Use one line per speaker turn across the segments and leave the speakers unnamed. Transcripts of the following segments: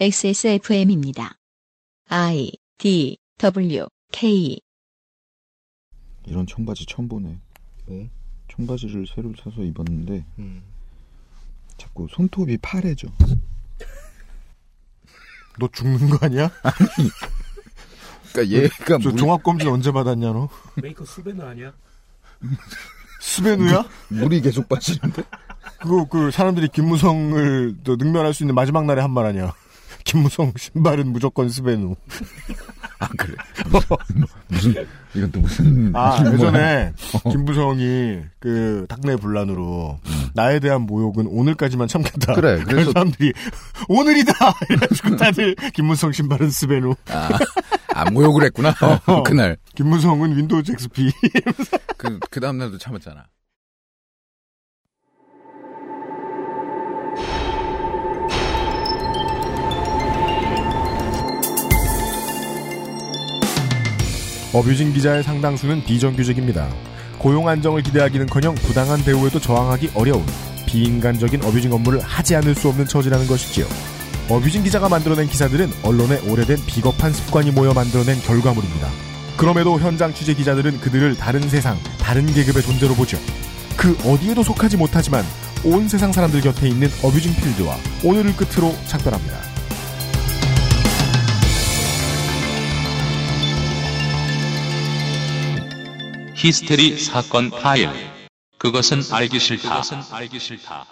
XSFM입니다. I D W K
이런 청바지 처음 보네.
뭐?
청바지를 새로 사서 입었는데
음.
자꾸 손톱이 파래져.
너 죽는 거 아니야?
그러니까 얘가
저
물,
종합검진 언제 받았냐 너?
메이커 스베누 아니야?
스베누야?
물이 계속 빠지는데.
그거 그 사람들이 김무성을 또 능멸할 수 있는 마지막 날에 한 말 아니야? 김무성 신발은 무조건 스베누.
아 그래. 무슨 이건 또 무슨
아
무슨
예전에 김무성이 그 당내 분란으로 나에 대한 모욕은 오늘까지만 참겠다.
그래,
그래서 사람들이 오늘이다 이래가지고 다들 김무성 신발은 스베누.
아, 아 모욕을 했구나. 어, 그날.
김무성은 윈도우즈 XP.
그, 그 다음 날도 참았잖아.
어뷰징 기자의 상당수는 비정규직입니다. 고용 안정을 기대하기는커녕 부당한 대우에도 저항하기 어려운 비인간적인 어뷰징 업무를 하지 않을 수 없는 처지라는 것이지요. 어뷰징 기자가 만들어낸 기사들은 언론의 오래된 비겁한 습관이 모여 만들어낸 결과물입니다. 그럼에도 현장 취재 기자들은 그들을 다른 세상, 다른 계급의 존재로 보죠. 그 어디에도 속하지 못하지만 온 세상 사람들 곁에 있는 어뷰징 필드와 오늘을 끝으로 작별합니다.
히스테리 사건 파일. 그것은 알기 싫다. 그것은 알기 싫다.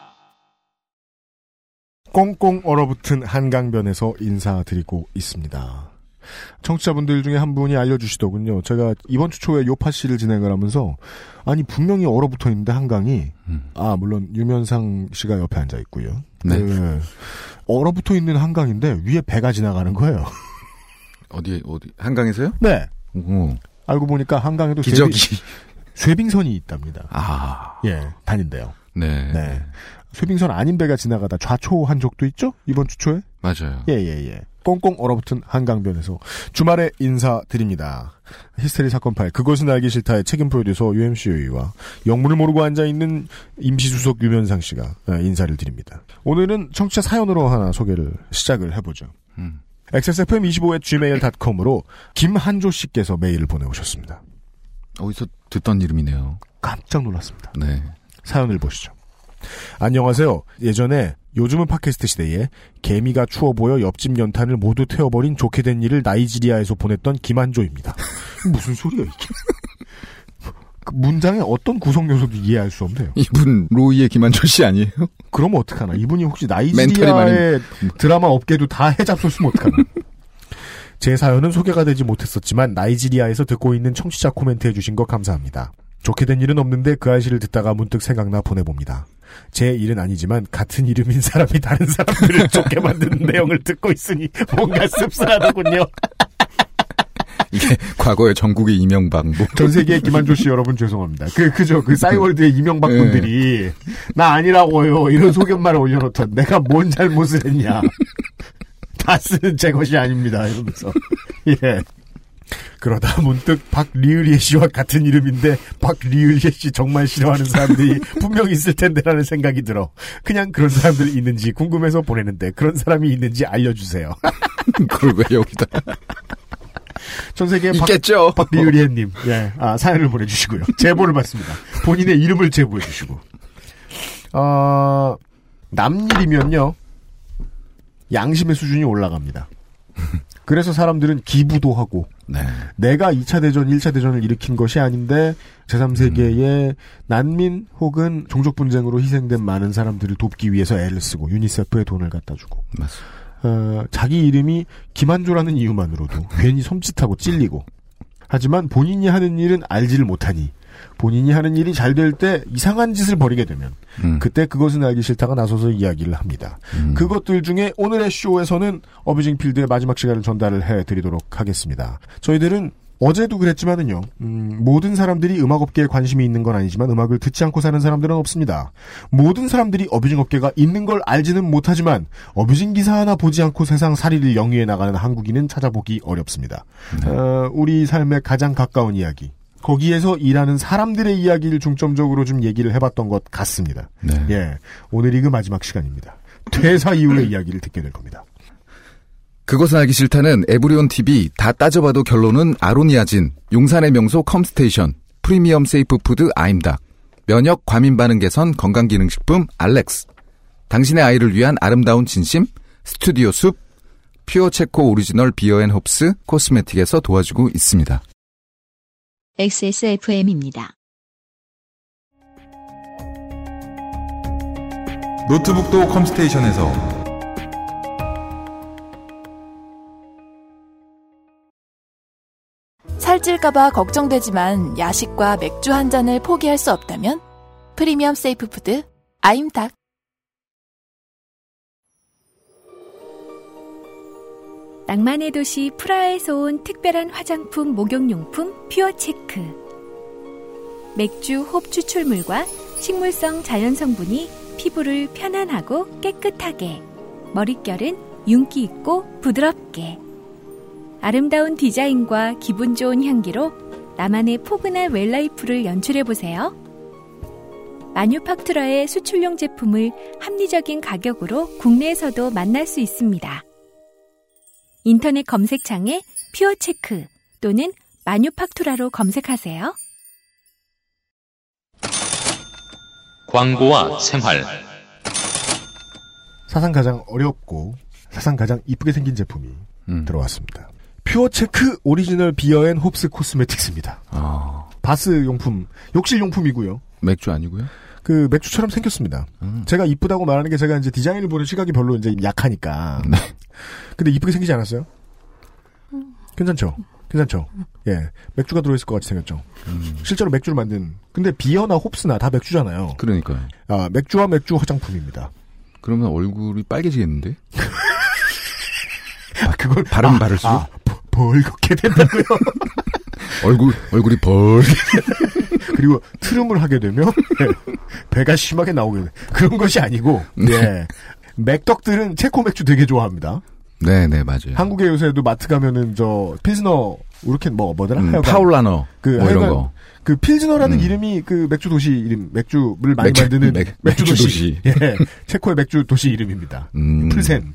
꽁꽁 얼어붙은 한강변에서 인사드리고 있습니다. 청취자분들 중에 한 분이 알려주시더군요. 제가 이번 주 초에 요파 씨를 진행을 하면서 아니 분명히 얼어붙어 있는데 한강이
음.
아 물론 유면상 씨가 옆에 앉아 있고요.
네.
그, 얼어붙어 있는 한강인데 위에 배가 지나가는 거예요.
어디 어디 한강에서요?
네.
오,
알고 보니까 한강에도
기저귀.
쇠빙, 쇠빙 선이 있답니다.
아,
예, 다닌대요.
네,
네. 쇠빙선 아닌 배가 지나가다 좌초한 적도 있죠? 이번 주 초에?
맞아요.
예, 예, 예. 꽁꽁 얼어붙은 한강변에서 주말에 인사드립니다. 히스테리 사건 파일 그것은 알기 싫다의 책임 프로듀서 UMCU와 영문을 모르고 앉아있는 임시수석 유면상 씨가 어, 인사를 드립니다. 오늘은 청취자 사연으로 하나 소개를 시작을 해보죠.
음.
XSFM25 gmail.com으로 김한조 씨께서 메일을 보내오셨습니다.
어디서 듣던 이름이네요.
깜짝 놀랐습니다.
네.
사연을 보시죠. 안녕하세요. 예전에 요즘은 팟캐스트 시대에 개미가 추워 보여 옆집 연탄을 모두 태워버린 좋게 된 일을 나이지리아에서 보냈던 김한조입니다. 무슨 소리야 이게? 그 문장의 어떤 구성 요소도 이해할 수 없네요.
이분 로이의 김한철 씨 아니에요?
그러면 어떡하나? 이분이 혹시 나이지리아의 드라마 업계도 다 해잡혔으면 어떡하나? 제 사연은 소개가 되지 못했었지만 나이지리아에서 듣고 있는 청취자 코멘트 해주신 거 감사합니다. 좋게 된 일은 없는데 그 아이씨를 듣다가 문득 생각나 보내봅니다. 제 일은 아니지만 같은 이름인 사람이 다른 사람들을 좋게 만드는 내용을 듣고 있으니 뭔가 씁쓸하더군요.
이게 과거의 전국의 이명박 뭐.
전 세계의 김한조 씨 여러분 죄송합니다. 그 그죠? 그 싸이월드의 이명박 분들이 나 아니라고요. 이런 소견말을 올려놓던 내가 뭔 잘못을 했냐. 다 쓰는 제 것이 아닙니다. 이러면서. 예. 그러다 문득 박리을예 씨와 같은 이름인데 박리을예 씨 정말 싫어하는 사람들이 분명 있을 텐데라는 생각이 들어. 그냥 그런 사람들이 있는지 궁금해서 보내는데 그런 사람이 있는지 알려주세요.
그걸 왜 여기다
전 세계 박,
있겠죠.
박리을예님, 예, 아, 사연을 보내주시고요. 제보를 받습니다. 본인의 이름을 제보해 주시고. 어, 남일이면요, 양심의 수준이 올라갑니다. 그래서 사람들은 기부도 하고,
네.
내가 2차 대전, 1차 대전을 일으킨 것이 아닌데, 제3세계의 난민 혹은 종족 분쟁으로 희생된 많은 사람들을 돕기 위해서 애를 쓰고, 유니세프에 돈을 갖다 주고,
맞습니다.
어, 자기 이름이 김한조라는 이유만으로도 괜히 섬찟하고 찔리고 하지만 본인이 하는 일은 알지를 못하니 본인이 하는 일이 잘 될 때 이상한 짓을 벌이게 되면
음.
그때 그것은 알기 싫다가 나서서 이야기를 합니다.
음.
그것들 중에 오늘의 쇼에서는 어뷰징 필드의 마지막 시간을 전달을 해드리도록 하겠습니다. 저희들은 어제도 그랬지만은요, 음, 모든 사람들이 음악업계에 관심이 있는 건 아니지만 음악을 듣지 않고 사는 사람들은 없습니다. 모든 사람들이 어뷰징 업계가 있는 걸 알지는 못하지만 어뷰징 기사 하나 보지 않고 세상 살이를 영위해 나가는 한국인은 찾아보기 어렵습니다. 어, 우리 삶에 가장 가까운 이야기. 거기에서 일하는 사람들의 이야기를 중점적으로 좀 얘기를 해봤던 것 같습니다.
네.
예, 오늘이 그 마지막 시간입니다. 퇴사 이후의 이야기를 듣게 될 겁니다.
그것은 알기 싫다는 에브리온 TV 다 따져봐도 결론은 아로니아진, 용산의 명소 컴스테이션, premium safe food 아임닭, 면역 과민 반응 개선 건강 기능 식품 알렉스, 당신의 아이를 위한 아름다운 진심 스튜디오 숲, 퓨어 체코 original beer and hops cosmetic에서 도와주고 있습니다.
XSFM입니다.
노트북도 컴스테이션에서
살찔까봐 걱정되지만 야식과 맥주 한 잔을 포기할 수 없다면 premium safe food 아임닭.
낭만의 도시 프라하에서 온 특별한 화장품 목욕용품 퓨어체크. 맥주 홉 추출물과 식물성 자연 성분이 피부를 편안하고 깨끗하게 머릿결은 윤기 있고 부드럽게 아름다운 디자인과 기분 좋은 향기로 나만의 포근한 웰라이프를 연출해보세요. 마뉴팍투라의 수출용 제품을 합리적인 가격으로 국내에서도 만날 수 있습니다. 인터넷 검색창에 퓨어체크 또는 마뉴팍투라로 검색하세요.
광고와 생활.
사상 가장 어렵고 사상 가장 이쁘게 생긴 제품이
음.
들어왔습니다. 퓨어체크 original beer and hops cosmetics입니다.
아,
bath 용품, 욕실 용품이고요.
맥주 아니고요?
그 맥주처럼 생겼습니다.
음.
제가 이쁘다고 말하는 게 제가 이제 디자인을 보는 시각이 별로 이제 약하니까.
네.
근데 이쁘게 생기지 않았어요? 괜찮죠? 괜찮죠? 예. 맥주가 들어있을 것 같이 생겼죠?
음.
실제로 맥주를 만든. 근데 비어나 홉스나 다 맥주잖아요.
그러니까요.
아, 맥주와 맥주 화장품입니다.
그러면 얼굴이 빨개지겠는데?
아, 그걸.
발음
아,
바를수록?
아, 버- 벌겋게 된다고요?
얼굴, 얼굴이 벌.
그리고 트름을 하게 되면 예, 배가 심하게 나오게 돼. 그런 것이 아니고
네.
예. 맥덕들은 체코 맥주 되게 좋아합니다.
네 네, 맞아요.
한국에 요새도 마트 가면은 저 필스너 이렇게 뭐 뭐더라
음,
하여간
파울라너.
그
뭐 이런 거.
그 필즈너라는
음.
이름이 그 맥주 도시 이름 맥주를 많이
맥주-
만드는
맥-
맥주,
맥주
도시, 예 체코의 맥주 도시 이름입니다.
음.
프르센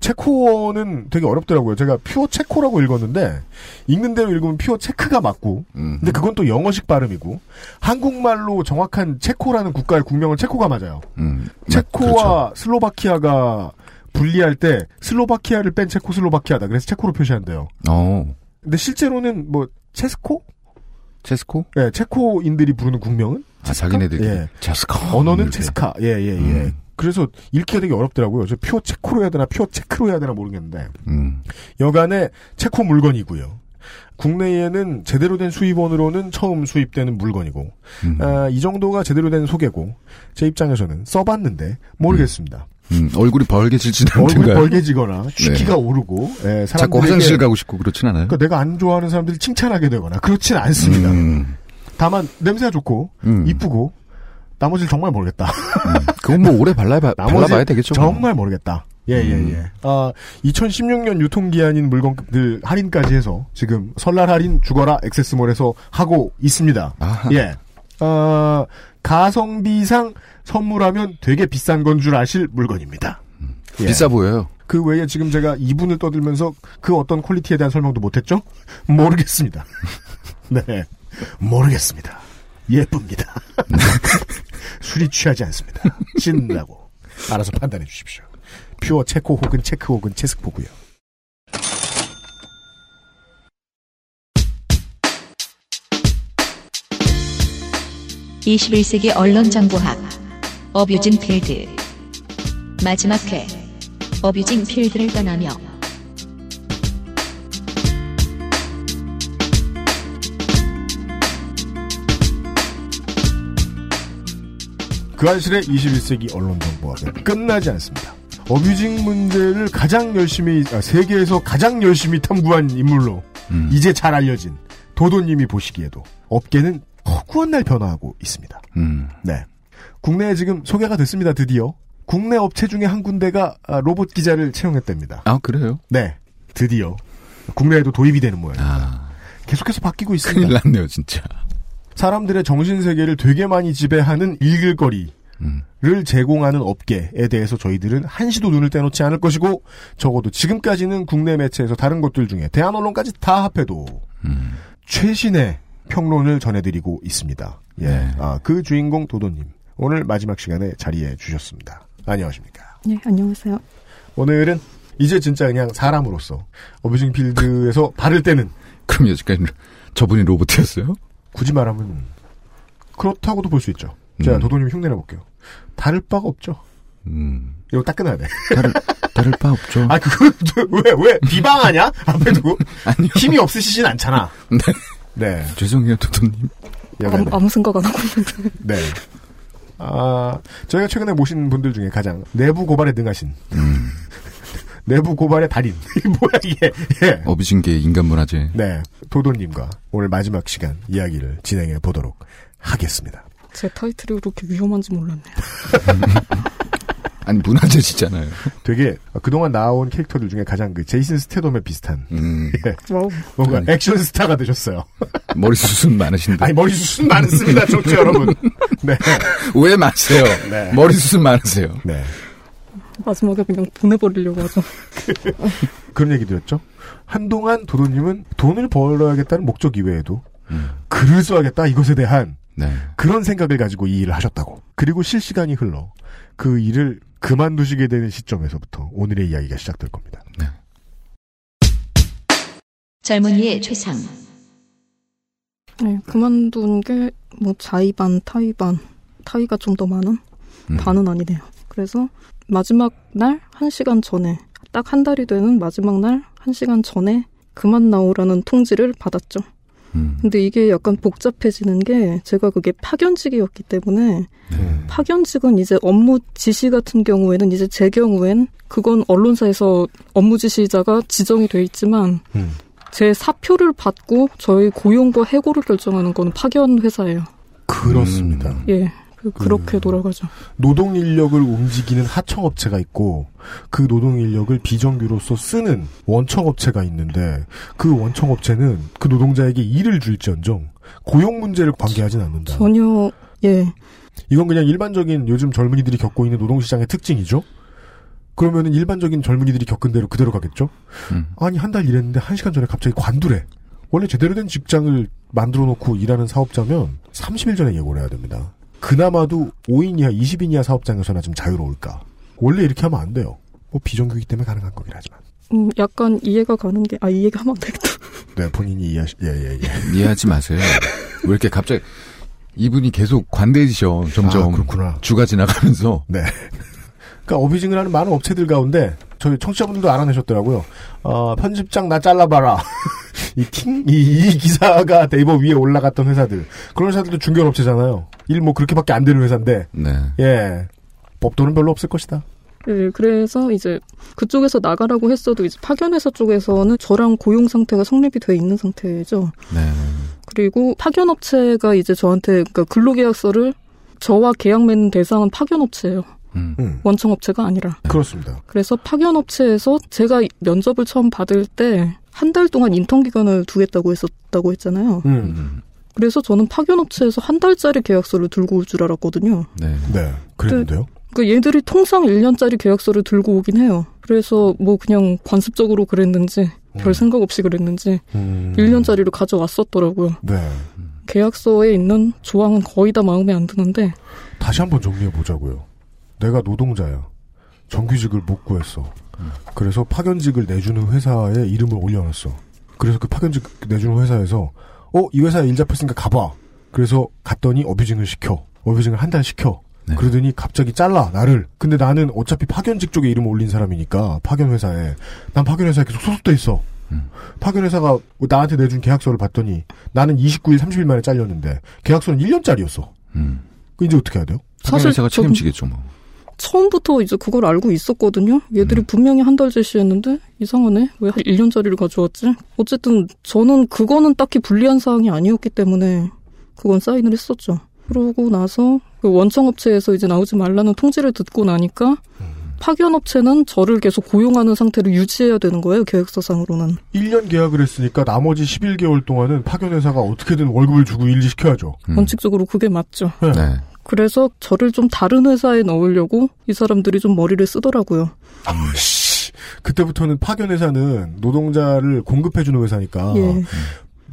체코어는 되게 어렵더라고요. 제가 퓨어 체코라고 읽었는데 읽는 대로 읽으면 퓨어 체크가 맞고
음.
근데 그건 또 영어식 발음이고 한국말로 정확한 체코라는 국가의 국명은 체코가 맞아요.
음.
체코와
그렇죠.
슬로바키아가 분리할 때 슬로바키아를 뺀 체코 슬로바키아다. 그래서 체코로 표시한대요.
어,
근데 실제로는 뭐 체스코?
체스코?
예, 체코인들이 부르는 국명은
아, 자기네들끼리.
예.
체스코.
언어는. 체스카. 예, 예, 예.
음.
그래서 읽기가 되게 어렵더라고요. 저 퓨어 체코로 해야 되나 퓨어 체크로 해야 되나 모르겠는데
음.
여간의 체코 물건이고요. 국내에는 제대로 된 수입원으로는 처음 수입되는 물건이고
음.
아, 이 정도가 제대로 된 소개고 제 입장에서는 써봤는데 모르겠습니다.
음, 얼굴이 벌개질진
얼굴이
않던가요?
벌개지거나 취기가 오르고 예,
자꾸 화장실 가고 싶고 그렇진 않아요?
그러니까 내가 안 좋아하는 사람들이 칭찬하게 되거나 그렇진 않습니다.
음,
다만 냄새가 좋고
음.
이쁘고 나머지를 정말 모르겠다.
그건 뭐 오래 발라봐, 발라봐야 되겠죠. 뭐.
정말 모르겠다. 예, 예,
음.
예. 아, 2016년 유통기한인 물건들 할인까지 해서 지금 설날 할인 죽어라 액세스몰에서 하고 있습니다.
아하.
예. 아, 가성비상 선물하면 되게 비싼 건 줄 아실 물건입니다. 예.
비싸 보여요.
그 외에 지금 제가 2분을 떠들면서 그 어떤 quality에 대한 설명도 못했죠? 모르겠습니다. 네. 모르겠습니다. 예쁩니다. 술이 취하지 않습니다. 찐다고. 알아서 판단해 주십시오. pure 체코 혹은 체크 혹은 체스코고요.
이십일 세기 언론정보학 어뷰진 필드 마지막 회 어뷰진 필드를 떠나며
그 안실의 21세기 언론 정보학은 끝나지 않습니다. 어뷰징 문제를 가장 열심히, 아, 세계에서 가장 열심히 탐구한 인물로
음.
이제 잘 알려진 도도님이 보시기에도 업계는 허구한 날 변화하고 있습니다.
음.
네. 국내에 지금 소개가 됐습니다, 드디어. 국내 업체 중에 한 군데가 아, 로봇 기자를 채용했답니다.
아, 그래요?
네. 드디어. 국내에도 도입이 되는 모양입니다.
아,
계속해서 바뀌고
큰일
있습니다.
났네요, 진짜.
사람들의 정신 세계를 되게 많이 지배하는 일글거리,
음.
를 제공하는 업계에 대해서 저희들은 한시도 눈을 떼놓지 않을 것이고 적어도 지금까지는 국내 매체에서 다른 것들 중에 대한 언론까지 다 합해도
음.
최신의 평론을 전해드리고 있습니다. 예,
네.
아, 그 주인공 도도님 오늘 마지막 시간에 자리해 주셨습니다. 안녕하십니까?
네, 안녕하세요.
오늘은 이제 진짜 그냥 사람으로서 어뷰징 필드에서 발을 떼는
그럼 여지까지 저분이 로봇이었어요?
굳이 말하면 그렇다고도 볼 수 있죠. 제가
음.
도도님 흉내 내 볼게요. 다를 바가 없죠.
음.
이거 딱 끊어야 돼.
다를, 다를 바 없죠.
아, 그거, 왜, 왜, 비방하냐? 앞에 두고?
아니요.
힘이 없으시진 않잖아.
네.
네.
죄송해요, 도도님.
아무, 아무 생각 안 하고 있는데.
네. 아, 저희가 최근에 모신 분들 중에 가장 내부 고발에 능하신.
음.
내부 고발의 달인. 이게 뭐야, 이게. 예.
어비징계 인간문화재.
네. 도도님과 오늘 마지막 시간 이야기를 진행해 보도록 하겠습니다.
제 타이틀이 그렇게 위험한지 몰랐네요.
아니, 문화재시잖아요.
되게 그동안 나온 캐릭터들 중에 가장 그 제이슨 스타뎀에 비슷한
음.
wow.
뭔가
아니.
액션 스타가 되셨어요.
머리숱은 많으신데.
아니 머리숱은 많습니다, 좋죠 여러분. 네,
왜 마세요?
네.
머리숱은 많으세요.
네
마지막에 그냥 보내버리려고 하죠.
그런 얘기 드렸죠. 한동안 도도님은 돈을 벌어야겠다는 목적 이외에도
음.
글을 써야겠다 이것에 대한
네.
그런 생각을 가지고 이 일을 하셨다고. 그리고 실시간이 흘러 그 일을 그만두시게 되는 시점에서부터 오늘의 이야기가 시작될 겁니다.
젊은이의 최상.
네, 그만둔 게 뭐 자의반, 타의반, 타의가 좀 더 많은?
음.
반은 아니네요. 그래서 마지막 날, 한 시간 전에, 딱 한 달이 되는 마지막 날, 한 시간 전에 그만 나오라는 통지를 받았죠.
음.
근데 이게 약간 복잡해지는 게 제가 그게 파견직이었기 때문에
음.
파견직은 이제 업무 지시 같은 경우에는 이제 제 경우엔 그건 언론사에서 업무 지시자가 지정이 돼 있지만
음.
제 사표를 받고 저희 고용과 해고를 결정하는 건 파견 회사예요.
그렇습니다.
음.
예. 그- 그렇게
음.
돌아가죠.
노동 인력을 움직이는 하청업체가 있고 그 노동 인력을 비정규로서 쓰는 원청업체가 있는데 그 원청업체는 그 노동자에게 일을 줄지언정 고용 문제를 관계하진 않는다.
전혀 예.
이건 그냥 일반적인 요즘 젊은이들이 겪고 있는 노동시장의 특징이죠. 그러면은 일반적인 젊은이들이 겪은 대로 그대로 가겠죠.
음.
아니 한 달 일했는데 한 시간 전에 갑자기 관두래. 원래 제대로 된 직장을 만들어 놓고 일하는 사업자면 30일 전에 예고를 해야 됩니다. 그나마도 5인 이하, 20인 이하 사업장에서나 좀 자유로울까. 원래 이렇게 하면 안 돼요. 뭐 비정규이기 때문에 가능한 거긴 하지만.
음, 약간 이해가 가는 게 아이 얘기하면 안 되겠다.
네, 본인이 이해하시, 예, 예, 예.
이해하지 마세요. 왜 이렇게 갑자기 이분이 계속 관대해지셔. 점점
아, 그렇구나.
주가 지나가면서
네. 그러니까 어비징을 하는 많은 업체들 가운데 저희 청취자분들도 알아내셨더라고요. 어, 편집장 나 잘라봐라. 이 킹, 이, 이 기사가 네이버 위에 올라갔던 회사들. 그런 회사들도 중견업체잖아요. 일 뭐 그렇게밖에 안 되는 회사인데,
네.
예. 법도는 별로 없을 것이다.
예, 그래서 이제 그쪽에서 나가라고 했어도 이제 파견회사 쪽에서는 저랑 고용 상태가 성립이 돼 있는 상태죠.
네.
그리고 파견업체가 이제 저한테 그러니까 근로계약서를 저와 계약 맺는 대상은 파견업체예요.
음.
음,
원청 업체가 아니라.
그렇습니다.
그래서 파견 업체에서 제가 면접을 처음 받을 때 한 달 동안 인턴 기간을 두겠다고 했었다고 했잖아요.
음,
음.
그래서 저는 파견 업체에서 한 달짜리 계약서를 들고 올 줄 알았거든요.
네.
네. 그랬는데요.
그러니까 얘들이 통상 1년짜리 계약서를 들고 오긴 해요. 그래서 뭐 그냥 관습적으로 그랬는지 별
음.
생각 없이 그랬는지
음.
1년짜리를 가져왔었더라고요.
네.
계약서에 있는 조항은 거의 다 마음에 안 드는데
다시 한번 정리해 보자고요. 내가 노동자야. 정규직을 못 구했어. 그래서 파견직을 내주는 회사에 이름을 올려놨어. 그래서 그 파견직 내주는 회사에서 어 이 회사에 일 잡혔으니까 가봐. 그래서 갔더니 어뷰징을 시켜. 어뷰징을 한 달 시켜.
네.
그러더니 갑자기 잘라 나를. 근데 나는 어차피 파견직 쪽에 이름을 올린 사람이니까 파견 회사에 난 파견 회사에 계속 소속돼 있어.
음.
파견 회사가 나한테 내준 계약서를 봤더니 나는 29일 30일 만에 잘렸는데 계약서는 1년짜리였어.
음.
그 이제 어떻게 해야 돼요?
제가
저도
책임지겠죠, 뭐.
처음부터 이제 그걸 알고 있었거든요. 얘들이
음.
분명히 한 달 제시했는데 이상하네. 왜 1년짜리를 가져왔지? 어쨌든 저는 그거는 딱히 불리한 사항이 아니었기 때문에 그건 사인을 했었죠. 그러고 나서 그 원청업체에서 이제 나오지 말라는 통지를 듣고 나니까 파견업체는 저를 계속 고용하는 상태로 유지해야 되는 거예요. 계획서상으로는.
1년 계약을 했으니까 나머지 11개월 동안은 파견 회사가 어떻게든 월급을 주고 일시켜야죠.
음.
원칙적으로 그게 맞죠.
네.
그래서 저를 좀 다른 회사에 넣으려고 이 사람들이 좀 머리를 쓰더라고요.
씨, 그때부터는 파견 회사는 노동자를 공급해주는 회사니까
예.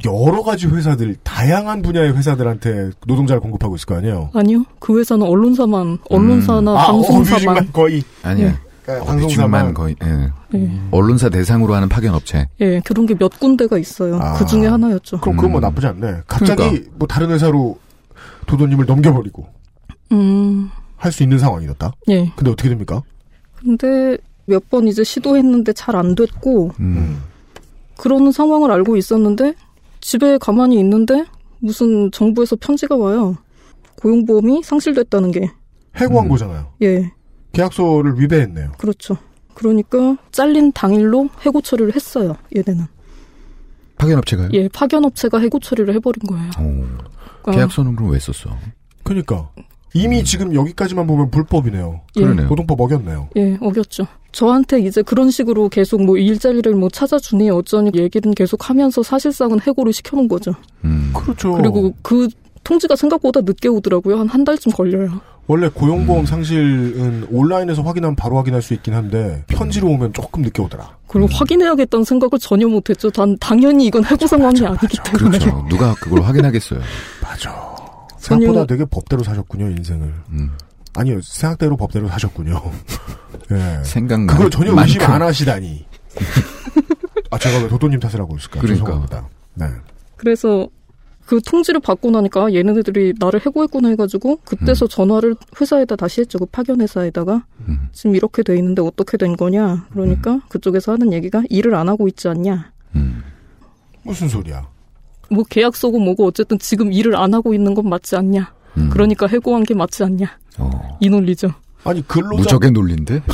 여러 가지 회사들, 다양한 분야의 회사들한테 노동자를 공급하고 있을 거 아니에요.
아니요. 그 회사는 언론사만, 언론사나
아,
방송사만.
어뮤직만 거의
아니야.
예.
그러니까
방송사만 거의 예.
예.
언론사 대상으로 하는 파견 업체.
예, 그런 게 몇 군데가 있어요.
아.
그 중에 하나였죠.
그럼 그건 뭐
음.
나쁘지 않네. 갑자기
그러니까.
뭐 다른 회사로 도도님을 넘겨버리고
음,
할 수 있는 상황이었다.
예.
근데 어떻게 됩니까?
근데 몇 번 이제 시도했는데 잘 안 됐고,
음.
그러는 상황을 알고 있었는데, 집에 가만히 있는데, 무슨 정부에서 편지가 와요. 고용보험이 상실됐다는 게.
해고한
음.
거잖아요.
예,
계약서를 위배했네요.
그렇죠. 그러니까, 잘린 당일로 해고 처리를 했어요, 얘네는.
파견 업체가요?
예, 파견업체가 해고 처리를 해버린 거예요.
오.
그러니까
계약서는 그럼 왜 썼어?
그러니까 이미 지금 여기까지만 보면 불법이네요.
예.
그러네요.
노동법 어겼네요.
예, 어겼죠. 저한테 이제 그런 식으로 계속 뭐 일자리를 뭐 찾아주니 어쩌니 얘기는 계속 하면서 사실상은 해고를 시켜놓은 거죠.
음.
그렇죠.
그리고 그 통지가 생각보다 늦게 오더라고요. 한 한 달쯤 걸려요.
원래
음.
고용보험 상실은 온라인에서 확인하면 바로 확인할 수 있긴 한데 편지로 오면 조금 늦게 오더라.
그리고 확인해야겠다는 생각을 전혀 못했죠. 단 당연히 이건 해고 상황이 아니기 때문에.
그렇죠. 누가 그걸 확인하겠어요.
맞아. 생각보다
전혀-
되게 법대로 사셨군요 인생을.
음.
아니요 생각대로 법대로 사셨군요. 예.
생각나.
그걸 전혀
만큼.
의심 안 하시다니. 아 제가 왜 도도님 탓을 하고 있을까?
그러니까.
죄송합니다. 네.
그래서 그 통지를 받고 나니까 아, 얘네들이 나를 해고했구나 해가지고 그때서 전화를 회사에다 다시 했죠. 그 파견 회사에다가
음.
지금 이렇게 돼 있는데 어떻게 된 거냐. 그러니까 그쪽에서 하는 얘기가 일을 안 하고 있지 않냐.
음.
무슨 소리야?
뭐 계약서고 뭐고 어쨌든 지금 일을 안 하고 있는 건 맞지 않냐.
음.
그러니까 해고한 게 맞지 않냐.
어.
이 논리죠.
아니 근로자
무적의 논리인데?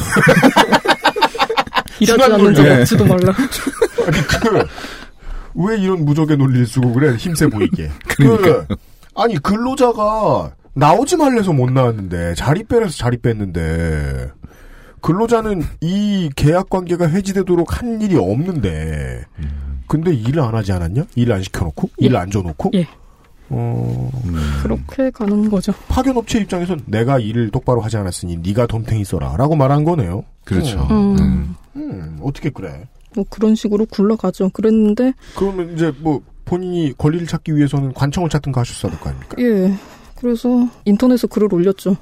일하지 않는 적
논리.
없지도 말라.
아니 그왜 이런 무적의 논리를 쓰고 그래 힘세 보이게.
그러니까.
그, 아니 근로자가 나오지 말래서 못 나왔는데 자리 빼라서 자리 뺐는데 근로자는 이 계약 관계가 해지되도록 한 일이 없는데 근데 일을 안 하지 않았냐? 일을 안 시켜놓고
예.
일을 안 줘놓고
예.
어,
그렇게 가는 거죠.
파견 업체 입장에선 내가 일을 똑바로 하지 않았으니 네가 덤탱이 써라라고 말한 거네요.
그렇죠.
음.
음.
음, 어떻게 그래?
뭐 그런 식으로 굴러가죠. 그랬는데
그러면 이제 뭐 본인이 권리를 찾기 위해서는 관청을 찾든가 하셨어야 될 거 아닙니까?
예. 그래서 인터넷에 글을 올렸죠.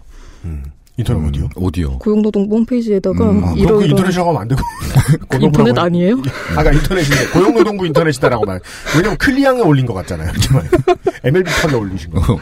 음. 인터넷
음,
어디요?
어디요?
고용노동부 홈페이지에다가
음,
아, 그럼 그 인터넷이라고 하면 안 되고.
그 인터넷 아니에요?
아까 인터넷인데 고용노동부 인터넷이다라고 말. 왜냐면 클리앙에 올린 것 같잖아요. MLB 판에 올리신 거.
어.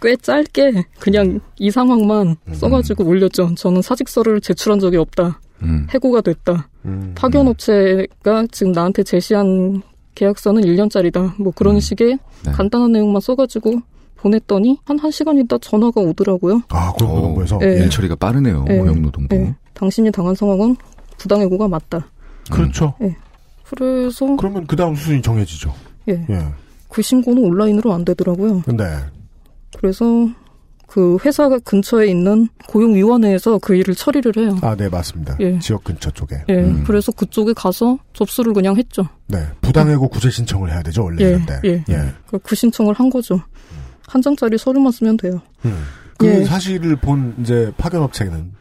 꽤 짧게 그냥 이 상황만
음.
써가지고 올렸죠. 저는 사직서를 제출한 적이 없다.
음.
해고가 됐다.
음.
파견업체가 지금 나한테 제시한 계약서는 1년짜리다. 뭐 그런
음.
식의
네.
간단한 내용만 써가지고 보냈더니 한 1시간 있다 전화가 오더라고요.
아, 고용노동부에서.
예.
일 처리가 빠르네요.
예.
고용노동부.
예. 당신이 당한 상황은 부당해고가 맞다.
그렇죠.
그래서
그러면 그 다음 수순이 정해지죠.
예.
예.
그 신고는 온라인으로 안 되더라고요.
근데
그래서 그 회사 근처에 있는 고용위원회에서 그 일을 처리를 해요.
아, 네 맞습니다.
예.
지역 근처 쪽에.
예,
음.
그래서 그쪽에 가서 접수를 그냥 했죠.
네, 부당해고 구제 신청을 해야 되죠 원래
예. 예.
예.
그, 그 신청을 한 거죠. 한 장짜리 서류만 쓰면 돼요.
음. 그
예.
사실을 본 이제 파견업체는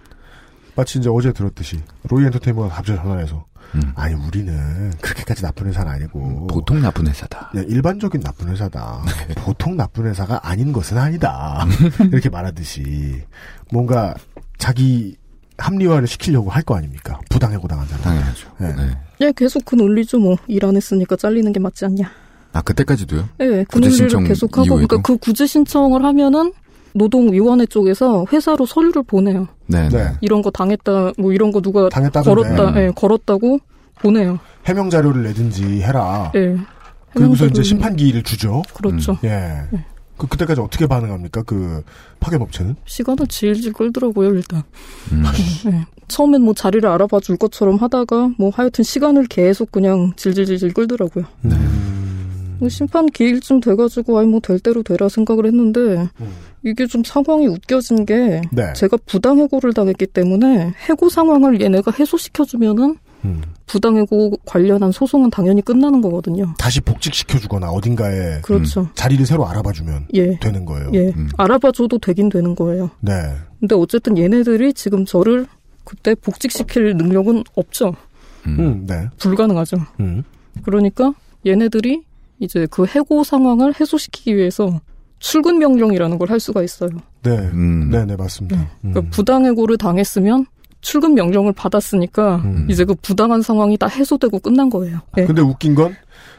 마치 이제 어제 들었듯이 로이 엔터테인먼트가 갑자기 전화해서
음.
아니 우리는 그렇게까지 나쁜 회사는 아니고
보통 나쁜 회사다.
그냥 일반적인 나쁜 회사다. 보통 나쁜 회사가 아닌 것은 아니다. 이렇게 말하듯이 뭔가 자기 합리화를 시키려고 할 거 아닙니까? 부당해 고 당한 사람.
당연하죠.
예.
네.
예, 계속 그 논리죠. 뭐 일 안 했으니까 잘리는 게 맞지 않냐.
아 그때까지도요?
예, 그
구제
논리를
신청
계속 하고
이후에도?
그러니까 그 구제 신청을 하면은 노동위원회 쪽에서 회사로 서류를 보내요.
네.
네.
네.
이런 거 당했다, 뭐 이런 거 누가
당했다던데
걸었다, 예, 걸었다고 보내요.
해명 자료를 내든지 해라.
예.
그리고서 이제
해명자료를-
심판 기일을 주죠.
그렇죠.
예. 그 그때까지 어떻게 반응합니까? 그 파견업체는?
시간을 질질 끌더라고요, 일단.
음.
예. 처음엔 뭐 자리를 알아봐 줄 것처럼 하다가 뭐 하여튼 시간을 계속 그냥 질질질질 끌더라고요.
네.
뭐 심판 기일쯤 돼가지고 아이 뭐될 대로 되라 생각을 했는데
음.
이게 좀 상황이 웃겨진 게
네.
제가 부당 해고를 당했기 때문에 해고 상황을 얘네가 해소시켜주면은
음.
부당해고 관련한 소송은 당연히 끝나는 거거든요.
다시 복직시켜주거나 어딘가에
그렇죠.
자리를 새로 알아봐주면
예.
되는 거예요.
예.
음.
알아봐줘도 되긴 되는 거예요.
네.
근데 어쨌든 얘네들이 지금 저를 그때 복직시킬 능력은 없죠.
음.
음, 네.
불가능하죠.
음.
그러니까 얘네들이 이제 그 해고 상황을 해소시키기 위해서 출근 명령이라는 걸 할 수가 있어요.
네.
음.
네, 네, 맞습니다. 음.
그러니까 부당 해고를 당했으면 출근 명령을 받았으니까
음.
이제 그 부당한 상황이 다 해소되고 끝난 거예요. 예.
근데 웃긴 건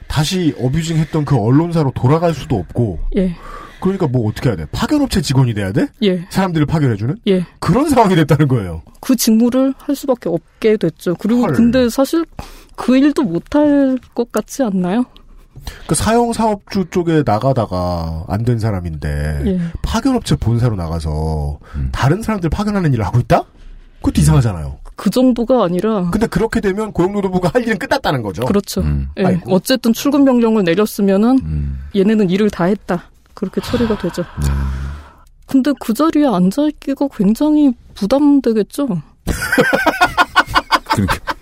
다시 어뷰징 했던 그 언론사로 돌아갈 수도 없고
예.
그러니까 뭐 어떻게 해야 돼? 파견업체 직원이 돼야 돼?
예.
사람들을 파견해주는?
예.
그런 상황이 됐다는 거예요.
그 직무를 할 수밖에 없게 됐죠. 그리고
헐.
근데 사실 그 일도 못할 것 같지 않나요?
그 사형 사업주 쪽에 나가다가 안 된 사람인데
예.
파견업체 본사로 나가서
음.
다른 사람들 파견하는 일을 하고 있다? 그것도 이상하잖아요.
그 정도가 아니라
근데 그렇게 되면 고용노동부가 할 일은 끝났다는 거죠.
그렇죠.
음.
예. 어쨌든 출근 명령을 내렸으면은
음.
얘네는 일을 다 했다. 그렇게 처리가 되죠. 근데 그 자리에 앉아 있기가 굉장히 부담되겠죠?
그러니까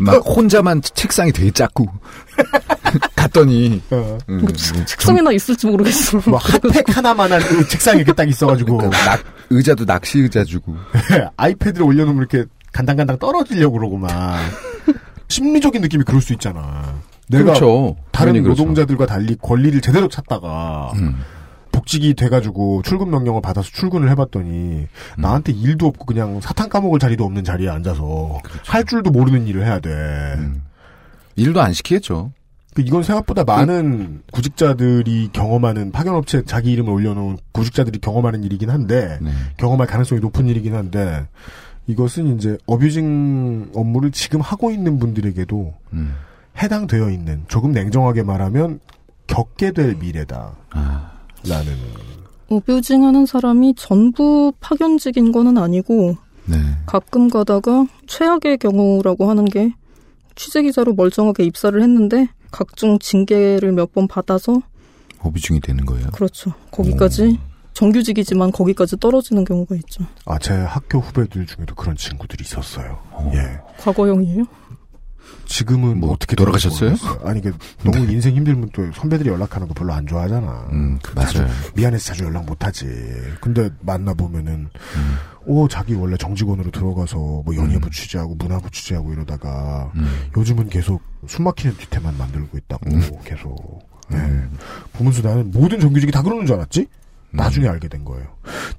막 혼자만 책상이 되게 작고 갔더니
어.
음,
그 책상에나 있을지 모르겠어.
뭐 핫팩 하나만한 그 책상이 이렇게 딱 있어가지고
그러니까 낙, 의자도 낚시 의자 주고
아이패드를 올려놓으면 이렇게 간당간당 떨어지려고 그러고 막 심리적인 느낌이 그럴 수 있잖아. 내가
그렇죠.
다른
그렇죠.
노동자들과 달리 권리를 제대로 찾다가
음.
복직이 돼가지고 출근 명령을 받아서 출근을 해봤더니
음.
나한테 일도 없고 그냥 사탕 까먹을 자리도 없는 자리에 앉아서 할 줄도 모르는 일을 해야 돼.
그렇죠. 음. 일도 안 시키겠죠.
그 이건 생각보다 많은 구직자들이 경험하는 파견업체 자기 이름을 올려놓은 구직자들이 경험하는 일이긴 한데
네.
경험할 가능성이 높은 일이긴 한데 이것은 이제 어뷰징 업무를 지금 하고 있는 분들에게도
음.
해당되어 있는 조금 냉정하게 말하면 겪게 될 미래다.
아,
라는
어뷰징하는 사람이 전부 파견직인 거는 아니고
네.
가끔 가다가 최악의 경우라고 하는 게 취재기자로 멀쩡하게 입사를 했는데 각종 징계를 몇 번 받아서
어비중이 되는 거예요.
그렇죠. 거기까지 정규직이지만 거기까지 떨어지는 경우가 있죠.
아 제 학교 후배들 중에도 그런 친구들이 있었어요. 예.
과거형이에요?
지금은
뭐
어떻게
돌아가셨어요?
모르겠어요. 아니 그 너무 인생 힘들면 또 선배들이 연락하는 거 별로 안 좋아하잖아.
음, 그 맞아요.
미안해서 자주 연락 못 하지. 근데 만나 보면은
음.
오 자기 원래 정직원으로 들어가서 뭐 연예부 취재하고 문화부 취재하고 이러다가
음.
요즘은 계속 숨막히는 뒤태만 만들고 있다고
음.
계속. 예. 보면서 나는 모든 정규직이 다 그러는 줄 알았지? 나중에 알게 된 거예요.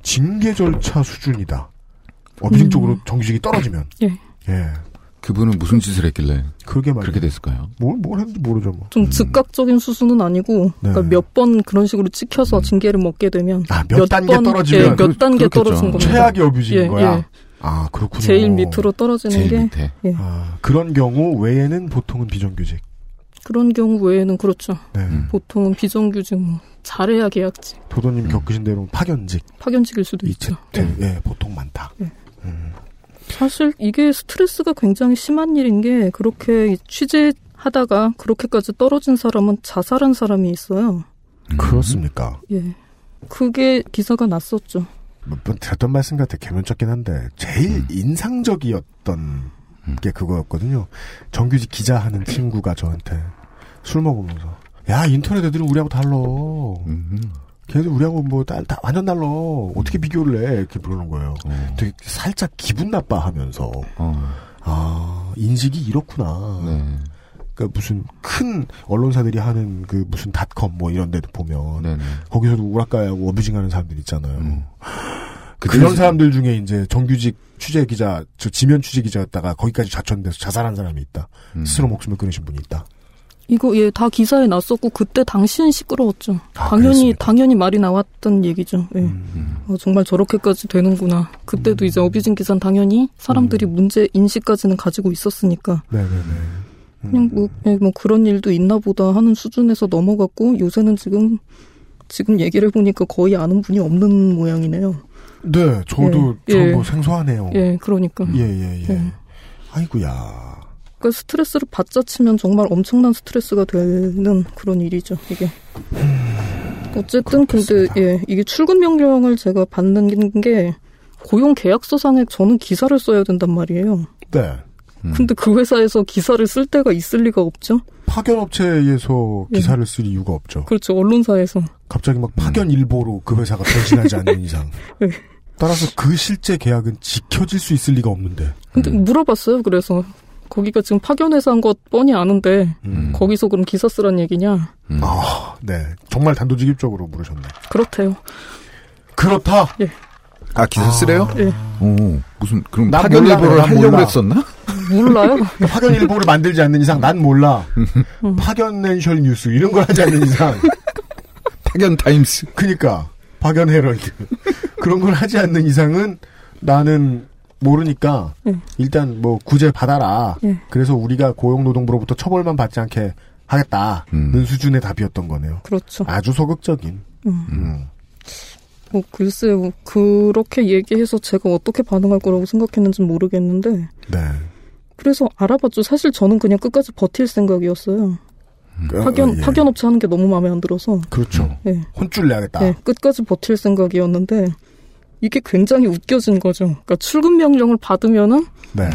징계 절차 수준이다. 어비징
음.
쪽으로 정규직이 떨어지면.
예.
예.
그분은 무슨 짓을 했길래
말이야.
그렇게 됐을까요?
뭘, 뭘 했는지 모르죠, 뭐.
좀 즉각적인 수순은 아니고
네.
그러니까 몇 번 그런 식으로 찍혀서 징계를 먹게 되면
아, 몇 단계
번,
떨어지면
예, 몇
그-
단계
그렇겠죠.
떨어진 겁니다.
최악의 어뷰징인
예,
거야.
예.
아, 그렇군요.
제일 밑으로 떨어지는
제일
게
밑에.
아, 그런 경우 외에는 보통은 비정규직.
그런 경우 외에는 그렇죠.
네.
음.
보통은 비정규직 뭐 잘해야 계약직
도도님
음.
겪으신 대로 파견직.
파견직일 수도 있죠.
제- 예, 보통 많다.
네.
음.
사실 이게 스트레스가 굉장히 심한 일인 게 그렇게 취재하다가 그렇게까지 떨어진 사람은 자살한 사람이 있어요.
음.
그렇습니까?
예. 그게 기사가 났었죠.
몇번 드렸던 말씀 같아 개면적긴 한데 제일
음.
인상적이었던
음.
게 그거였거든요. 정규직 기자 하는 친구가 저한테 술 먹으면서 야 인터넷 애들은 우리하고 달라.
음.
걔네들 우리하고 뭐다 완전 달라. 어떻게 비교를 해? 이렇게 부르는 거예요.
어.
되게 살짝 기분 나빠 하면서
어.
아 인식이 이렇구나.
네.
그러니까 무슨 큰 언론사들이 하는 그 무슨 닷컴 뭐 이런 데도 보면
네네.
거기서도 우락가야하고 어뷰징 하는 사람들 있잖아요.
음.
그런
그때는-
사람들 중에 이제 정규직 취재 기자, 저 지면 취재 기자였다가 거기까지 자천돼서 자살한 사람이 있다.
음.
스스로 목숨을 끊으신 분이 있다.
이거 예 다 기사에 났었고 그때 당시엔 시끄러웠죠.
아,
당연히
그랬습니까?
당연히 말이 나왔던 얘기죠. 예.
음.
어, 정말 저렇게까지 되는구나. 그때도 이제 어비진 기사는 당연히 사람들이
음.
문제 인식까지는 가지고 있었으니까
네네네. 음.
그냥 뭐, 예, 뭐 그런 일도 있나 보다 하는 수준에서 넘어갔고 요새는 지금 지금 얘기를 해보니까 거의 아는 분이 없는 모양이네요.
네, 저도
예,
저
예.
뭐 생소하네요.
예, 그러니까.
예, 예, 예.
예.
아이고야.
그러니까 스트레스를 받자 치면 정말 엄청난 스트레스가 되는 그런 일이죠, 이게. 어쨌든 근데 예, 이게 출근 명령을 제가 받는 게 고용 계약서상에 저는 기사를 써야 된단 말이에요.
네.
음.
근데 그 회사에서 기사를 쓸 때가 있을 리가 없죠.
파견 업체에서
예.
기사를 쓸 이유가 없죠.
그렇죠. 언론사에서.
갑자기 막 파견 일보로 그 회사가 변신하지 않는 이상.
네.
따라서 그 실제 계약은 지켜질 수 있을 리가 없는데.
근데 물어봤어요. 그래서 거기가 지금 파견회사 한거 뻔히 아는데
음.
거기서 그럼 기사 쓰란 얘기냐?
음.
아, 네. 정말 단도직입적으로 물으셨네.
그렇대요.
그렇다.
아 기사 쓰래요?
예.
오 무슨 그럼
난
파견
몰라,
일보를
난
하려고
몰라.
했었나?
몰라요.
그러니까 파견 일보를 만들지 않는 이상 난 몰라. 파견낸셜 뉴스 이런 걸 하지 않는 이상.
파견 타임스.
그니까 파견 헤럴드 그런 걸 하지 않는 이상은 나는 모르니까
예.
일단 뭐 구제 받아라.
예.
그래서 우리가 고용노동부로부터 처벌만 받지 않게 하겠다는
음.
수준의 답이었던 거네요.
그렇죠.
아주 소극적인.
음.
음.
뭐 글쎄 요. 그렇게 얘기해서 제가 어떻게 반응할 거라고 생각했는지 모르겠는데
네.
그래서 알아봤죠. 사실 저는 그냥 끝까지 버틸 생각이었어요.
어,
파견
어, 예.
파견업체 하는 게 너무 마음에 안 들어서.
그렇죠.
예.
혼쭐 내야겠다.
예, 끝까지 버틸 생각이었는데 이게 굉장히 웃겨진 거죠. 그러니까 출근 명령을 받으면은
네.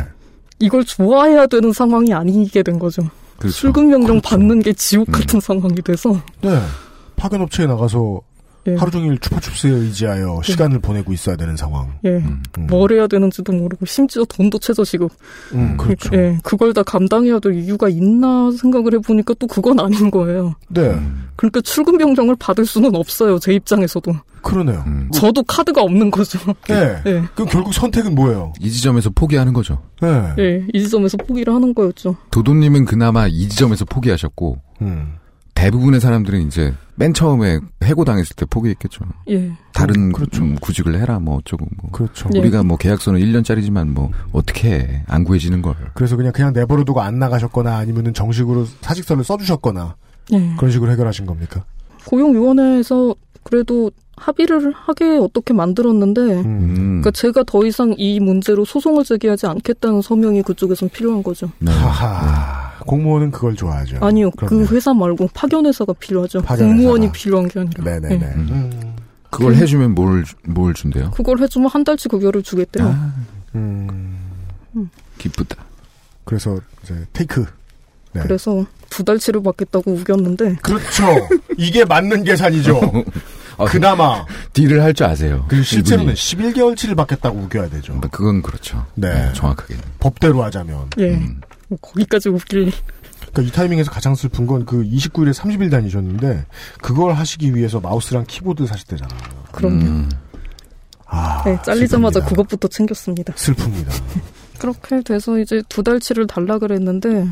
이걸 좋아해야 되는 상황이 아니게 된 거죠.
그렇죠.
출근 명령
그렇죠.
받는 게 지옥
음.
같은 상황이 돼서
네. 파견업체에 나가서
예,
하루 종일 추파춥스에 의지하여 시간을 보내고 있어야 되는 상황.
예,
음.
음.
뭘 해야 되는지도 모르고 심지어 돈도 최저 지급.
음, 그렇죠.
예, 그걸 다 감당해야 될 이유가 있나 생각을 해보니까 또 그건 아닌 거예요.
네.
그러니까 출근 명령을 받을 수는 없어요. 제 입장에서도.
그러네요.
음.
저도 카드가 없는 거죠.
네.
예,
그럼 결국 선택은 뭐예요?
이 지점에서 포기하는 거죠.
네.
예, 이 지점에서 포기를 하는 거였죠.
도도님은 그나마 이 지점에서 포기하셨고
음.
대부분의 사람들은 이제 맨 처음에 해고당했을 때 포기했겠죠.
예,
다른
음, 그렇죠.
음, 구직을 해라 뭐 어쩌고 뭐.
그렇죠.
예.
우리가 뭐 계약서는 1년짜리지만 뭐 어떻게 해. 안 구해지는 걸.
그래서 그냥 그냥 내버려 두고 안 나가셨거나 아니면은 정식으로 사직서를 써 주셨거나
예.
그런 식으로 해결하신 겁니까?
고용위원회에서 그래도 합의를 하게 어떻게 만들었는데,
음.
음.
그러니까 제가 더 이상 이 문제로 소송을 제기하지 않겠다는 서명이 그쪽에선 필요한 거죠.
네.
하하. 공무원은 그걸 좋아하죠.
아니요,
그럼요.
그 회사 말고 파견 회사가 필요하죠.
파견회사가.
공무원이 필요한 게 아니라.
네네네.
예.
음.
그걸 해주면 뭘, 뭘 준대요?
그걸 해주면 한 달치 급여를 주겠대요.
아,
음.
기쁘다.
그래서 이제 테이크. 네.
그래서 두 달치를 받겠다고 우겼는데,
그렇죠. 이게 맞는 계산이죠.
아,
그나마.
딜을 할 줄 아세요.
그리고 실제로는
이분이.
11개월치를 받겠다고 우겨야 되죠.
뭐 그건 그렇죠.
네.
정확하게.
법대로 하자면.
예,
음.
뭐 거기까지 웃길 리.
그러니까 이 타이밍에서 가장 슬픈 건 그 29일에 30일 다니셨는데 그걸 하시기 위해서 마우스랑 키보드 사셨대잖아요.
그럼요.
음.
아,
네, 잘리자마자
슬픕니다.
그것부터 챙겼습니다.
슬픕니다.
그렇게 돼서 이제 두 달치를 달라 그랬는데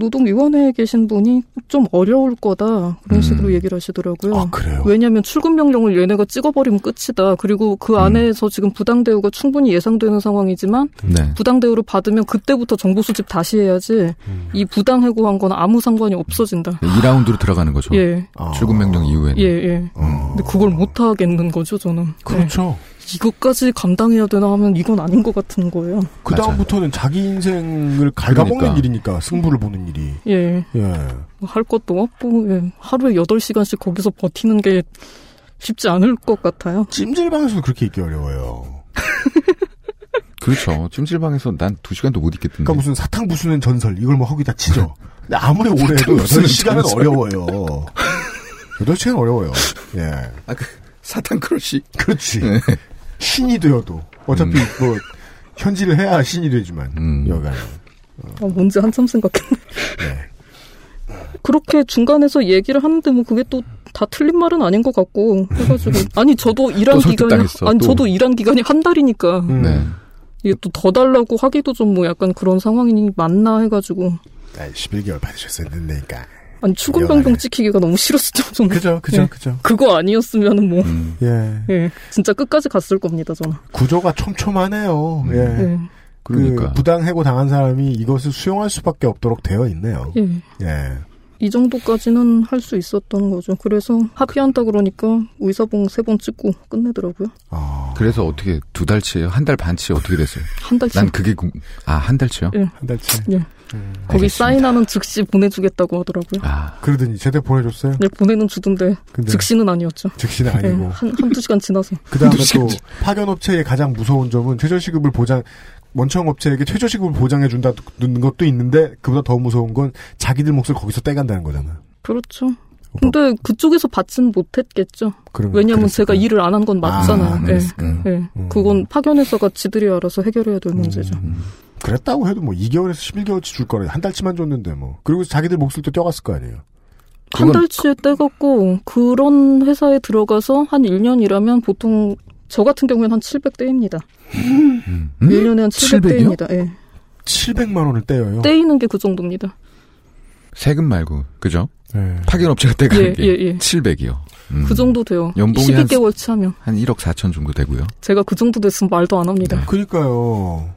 노동위원회에 계신 분이 좀 어려울 거다 그런
음.
식으로 얘기를 하시더라고요.
아 그래요?
왜냐하면 출근 명령을 얘네가 찍어버리면 끝이다. 그리고 그
음.
안에서 지금 부당 대우가 충분히 예상되는 상황이지만
네.
부당 대우를 받으면 그때부터 정보 수집 다시 해야지
음.
이 부당 해고한 건 아무 상관이 없어진다.
2라운드로 들어가는 거죠.
예,
아.
출근 명령 이후에는.
예, 예.
어.
근데 그걸 못 하겠는 거죠, 저는. 네.
그렇죠.
이것까지 감당해야 되나 하면 이건 아닌 것 같은 거예요.
그 다음부터는 자기 인생을 갉아먹는
그러니까.
일이니까 승부를 보는 일이.
예.
예.
할 것도 없고 예. 하루에 8시간씩 거기서 버티는 게 쉽지 않을 것 같아요.
찜질방에서도 그렇게 있기 어려워요.
그렇죠. 찜질방에서 난 2시간도 못 있겠던데.
그러니까 무슨 사탕 부수는 전설 이걸 뭐 허기다 치죠. 근데 아무리 오래 해도
부수는
8시간은
전설.
어려워요. 8시간 어려워요. 예.
아, 그 사탕 crush.
그렇지.
네.
신이 되어도 어차피 뭐 현질을 해야 신이 되지만
음.
여간
아, 뭔지 한참 생각했네.
네.
그렇게 중간에서 얘기를 하는데 뭐 그게 또 다 틀린 말은 아닌 것 같고 해가지고 아니 저도 일한
또
기간이
설득당했어,
아니
또.
저도 일한 기간이 한 달이니까
음.
네.
이게 또 더 달라고 하기도 좀 뭐 약간 그런 상황이 맞나 해가지고
아, 11개월 받으셨어야 된다니까.
아니
미안하네.
변경 찍히기가 너무 싫었죠 저는
그죠, 그죠,
예.
그죠.
그거 아니었으면은 뭐
음.
예.
예, 진짜 끝까지 갔을 겁니다 저는
구조가 촘촘하네요. 예.
예,
그러니까.
그 부당 해고 당한 사람이 이것을 수용할 수밖에 없도록 되어 있네요.
예.
예.
이 정도까지는 할 수 있었던 거죠. 그래서 합의한다 그러니까 의사봉 세 번 찍고 끝내더라고요.
아,
그래서 어떻게 두 달치예요? 한 달 반치 어떻게 됐어요?
한 달치.
난 그게 궁... 아, 한 달치요?
예.
한 달치.
예.
음.
거기
알겠습니다.
사인하는 즉시 보내주겠다고 하더라고요.
아,
그러더니 제대 보내줬어요.
네, 보내는 주던데 즉시는 아니었죠.
즉시는
예,
아니고.
한, 한두 시간 지나서.
그 다음에 또 파견 업체의 가장 무서운 점은 최저시급을 보장, 원청 업체에게 최저시급을 보장해 준다는 것도 있는데 그보다 더 무서운 건 자기들 몫을 거기서 떼간다는 거잖아요.
그렇죠. 근데 그쪽에서 받지는 못했겠죠.
그럼
왜냐하면
그랬을까요?
제가 일을 안 한 건 맞잖아 요.
아,
예.
그랬을까요?
예.
음.
그건 파견회사가 지들이 알아서 해결해야 될 문제죠.
음. 그랬다고 해도 뭐 2개월에서 11개월치 줄 거래 한 달치만 줬는데 뭐 그리고 자기들 몫을 또 떼어갔을 거 아니에요.
한 달치에 떼갖고 그런 회사에 들어가서 한 1년 일하면 보통 저 같은 경우에는 한 700대입니다.
음?
1년에 한
700 이요?
700대입니다. 예.
700만 원을 떼어요.
떼이는 게 그 정도입니다.
세금 말고 그죠?
네.
파견 업체가 떼가는
예,
게
예, 예.
700이요. 음.
그 정도 돼요.
연봉이 한
12개월치 하면.
한 1억 4천 정도 되고요.
제가 그 정도 됐으면 말도 안 합니다.
그러니까요.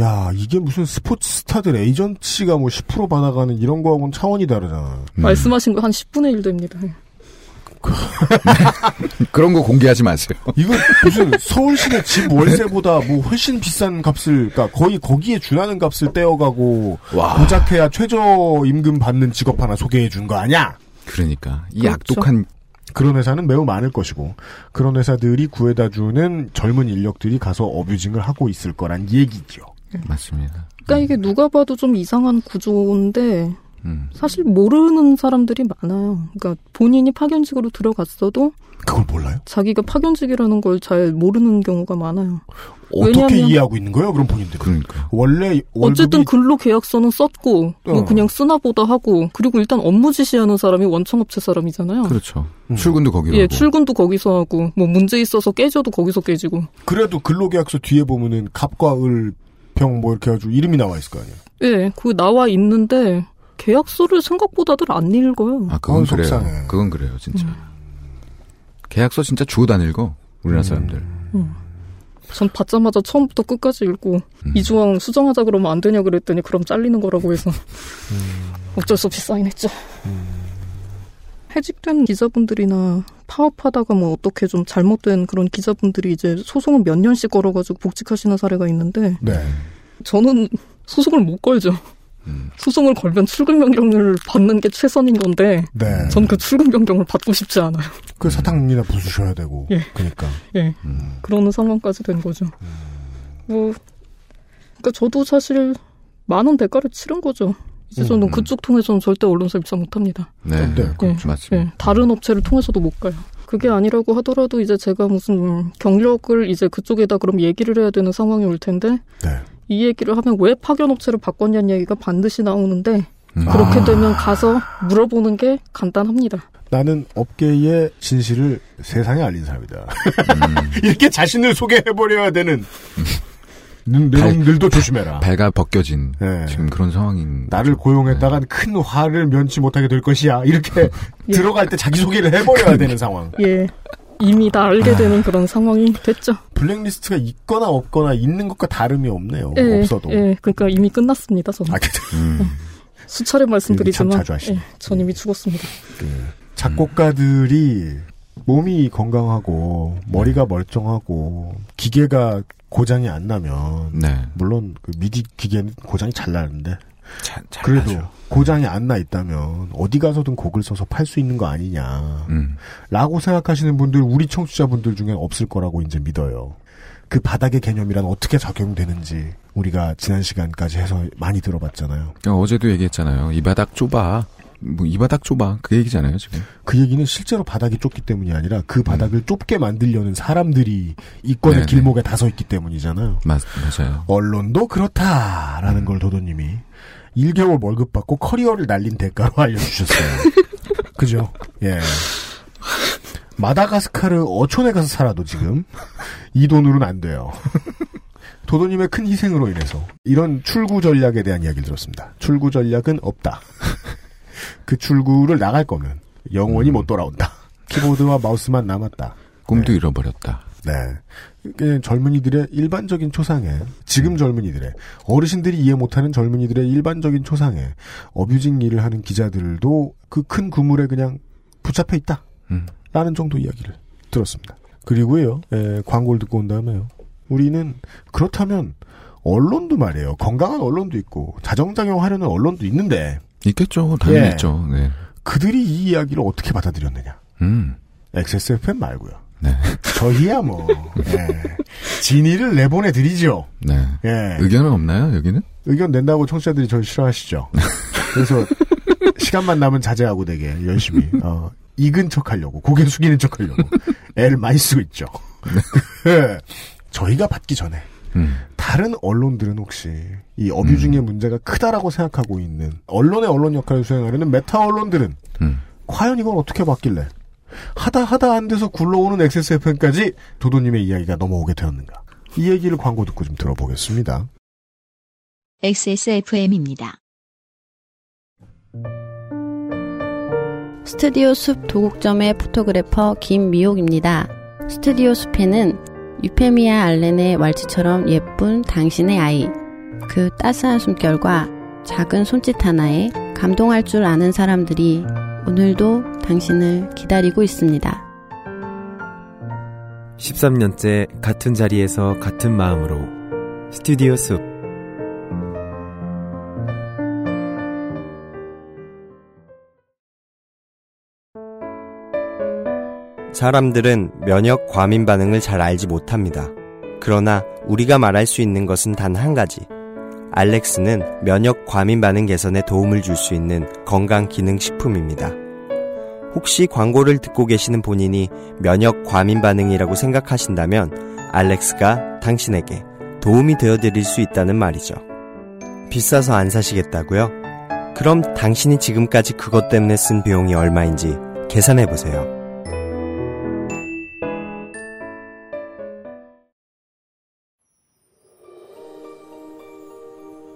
야 이게 무슨 스포츠 스타들 에이전시가 뭐 10% 받아가는 이런 거하고는 차원이 다르잖아.
음.
말씀하신 거 한 10분의 1 됩니다. 예.
그런 거 공개하지 마세요.
이거 무슨 서울시내 집 월세보다 뭐 훨씬 비싼 값을, 그러니까 거의 거기에 준하는 값을 떼어가고
와.
고작해야 최저 임금 받는 직업 하나 소개해 준 거 아니야?
그러니까 이
그렇죠.
악독한
그런 회사는 매우 많을 것이고 그런 회사들이 구해다 주는 젊은 인력들이 가서 어뷰징을 하고 있을 거란 얘기죠.
맞습니다.
그러니까 이게 누가 봐도 좀 이상한 구조인데
음.
사실 모르는 사람들이 많아요. 그러니까 본인이 파견직으로 들어갔어도
그걸 몰라요?
자기가 파견직이라는 걸 잘 모르는 경우가 많아요.
어떻게
왜냐하면-
이해하고 있는 거예요? 그럼 본인들은
그러니까
원래
어쨌든 근로 계약서는 썼고 뭐
어.
그냥 쓰나 보다 하고 그리고 일단 업무 지시하는 사람이 원청업체 사람이잖아요.
그렇죠.
음.
출근도 거기로
예,
하고.
출근도 거기서 하고 뭐 문제 있어서 깨져도 거기서 깨지고.
그래도 근로 계약서 뒤에 보면은 갑과 을, 병 뭐 이렇게 해가지고 이름이 나와 있을 거 아니에요.
예, 그 나와 있는데 계약서를 생각보다들 안 읽어요.
아 그건
어우,
그래요.
속상해.
그건 그래요, 진짜.
음.
계약서 진짜 주워 다닐고 우리나라 사람들.
전 받자마자 처음부터 끝까지 읽고
음.
이 조항 수정하자 그러면 안 되냐 그랬더니 그럼 잘리는 거라고 해서 어쩔 수 없이 사인했죠. 해직된 기자분들이나 파업하다가 뭐 어떻게 좀 잘못된 그런 기자분들이 이제 소송을 몇 년씩 걸어가지고 복직하시는 사례가 있는데
네.
저는 소송을 못 걸죠.
음.
소송을 걸면 출근 명령을 받는 게 최선인 건데
네.
전그 출근 명령을 받고 싶지 않아요.
그 사탕이나 부수셔야 되고.
예.
그러니까.
예.
음.
그러는 상황까지 된 거죠. 뭐, 그니까 저도 사실 많은 대가를 치른 거죠. 이제 저는
음.
그쪽 통해서는 절대 언론사 입사 못 합니다.
네,
네,
그렇죠. 맞습니다.
예, 다른 업체를 통해서도 못 가요. 그게 아니라고 하더라도 이제 제가 무슨 경력을 이제 그쪽에다 그럼 얘기를 해야 되는 상황이 올 텐데
네.
이 얘기를 하면 왜 파견 업체를 바꿨냐는 얘기가 반드시 나오는데
음.
그렇게
아.
되면 가서 물어보는 게 간단합니다.
나는 업계의 진실을 세상에 알린 사람이다.
음.
이렇게 자신을 소개해버려야 되는. 는-
발-
너희들도 조심해라.
발가 벗겨진
네.
지금 그런 상황인.
나를 고용했다간
네.
큰 화를 면치 못하게 될 것이야. 이렇게
예.
들어갈 때 자기 소개를 해버려야 되는 상황.
예. 이미 다 알게 되는 그런 상황이 됐죠.
블랙리스트가 있거나 없거나 있는 것과 다름이 없네요.
예,
없어도.
예, 그러니까 이미 끝났습니다. 저는
아, 그,
음.
수차례 말씀드리지만,
참 자주 하시네.
예, 전 이미 죽었습니다.
그 작곡가들이 몸이 건강하고 머리가 멀쩡하고 기계가 고장이 안 나면
네.
물론 그 미디 기계는 고장이 잘 나는데
잘, 잘
그래도
하죠.
고장이 안 나 있다면 어디 가서든 곡을 써서 팔 수 있는 거 아니냐
음.
라고 생각하시는 분들 우리 청취자분들 중에 없을 거라고 이제 믿어요. 그 바닥의 개념이란 어떻게 적용되는지 우리가 지난 시간까지 해서 많이 들어봤잖아요.
그러니까 어제도 얘기했잖아요. 이 바닥 좁아. 뭐 이 바닥 좁아. 그 얘기잖아요, 지금.
그 얘기는 실제로 바닥이 좁기 때문이 아니라 그 바닥을 좁게 만들려는 사람들이 이권의. 길목에 다서 있기 때문이잖아요.
맞, 맞아요.
언론도 그렇다라는 걸 도도님이 1개월 월급 받고 커리어를 날린 대가로 알려주셨어요. 그죠? 예. 마다가스카르 어촌에 가서 살아도 지금 이 돈으로는 안 돼요. 도도님의 큰 희생으로 인해서 이런 출구 전략에 대한 이야기를 들었습니다. 출구 전략은 없다. 그 출구를 나갈 거면 영원히 못 돌아온다. 키보드와 마우스만 남았다.
꿈도 잃어버렸다.
네. 그 젊은이들의 일반적인 초상에, 지금 젊은이들의, 어르신들이 이해 못하는 젊은이들의 일반적인 초상에, 어뷰징 일을 하는 기자들도 그 큰 그물에 그냥 붙잡혀 있다.
음.
라는 정도 이야기를 들었습니다. 그리고요, 에, 광고를 듣고 온 다음에요. 우리는, 그렇다면, 언론도 말이에요. 건강한 언론도 있고, 자정작용하려는 언론도 있는데,
있겠죠. 당연히
예.
있죠. 네.
그들이 이 이야기를 어떻게 받아들였느냐.
음.
XSFM 말고요. 저희야 뭐 예. 진의를 내보내 드리죠.
네.
예.
의견은 없나요, 여기는?
의견 낸다고 청취자들이 저희 싫어하시죠. 그래서 시간만 남은 자제하고 되게 열심히 어, 익은 척하려고 고개 숙이는 척하려고 애를 많이 쓰고 있죠. 예. 저희가 받기 전에
음.
다른 언론들은 혹시 이 어뷰징의 문제가 크다라고 생각하고 있는 언론의 언론 역할을 수행하려는 메타 언론들은
음.
과연 이걸 어떻게 봤길래 하다 하다 안 돼서 굴러오는 XSFM까지 도도님의 이야기가 넘어오게 되었는가? 이 얘기를 광고 듣고 좀 들어보겠습니다.
XSFM입니다.
스튜디오 숲 도곡점의 포토그래퍼 김미옥입니다. 스튜디오 숲에는 유페미아 알렌의 왈츠처럼 예쁜 당신의 아이, 그 따스한 숨결과 작은 손짓 하나에 감동할 줄 아는 사람들이 오늘도 당신을 기다리고 있습니다.
13년째 같은 자리에서 같은 마음으로 스튜디오 숲 사람들은 면역 과민 반응을 잘 알지 못합니다. 그러나 우리가 말할 수 있는 것은 단 한 가지. 알렉스는 면역 과민 반응 개선에 도움을 줄 수 있는 건강 기능 식품입니다. 혹시 광고를 듣고 계시는 본인이 면역 과민 반응이라고 생각하신다면 알렉스가 당신에게 도움이 되어 드릴 수 있다는 말이죠. 비싸서 안 사시겠다고요? 그럼 당신이 지금까지 그것 때문에 쓴 비용이 얼마인지 계산해 보세요.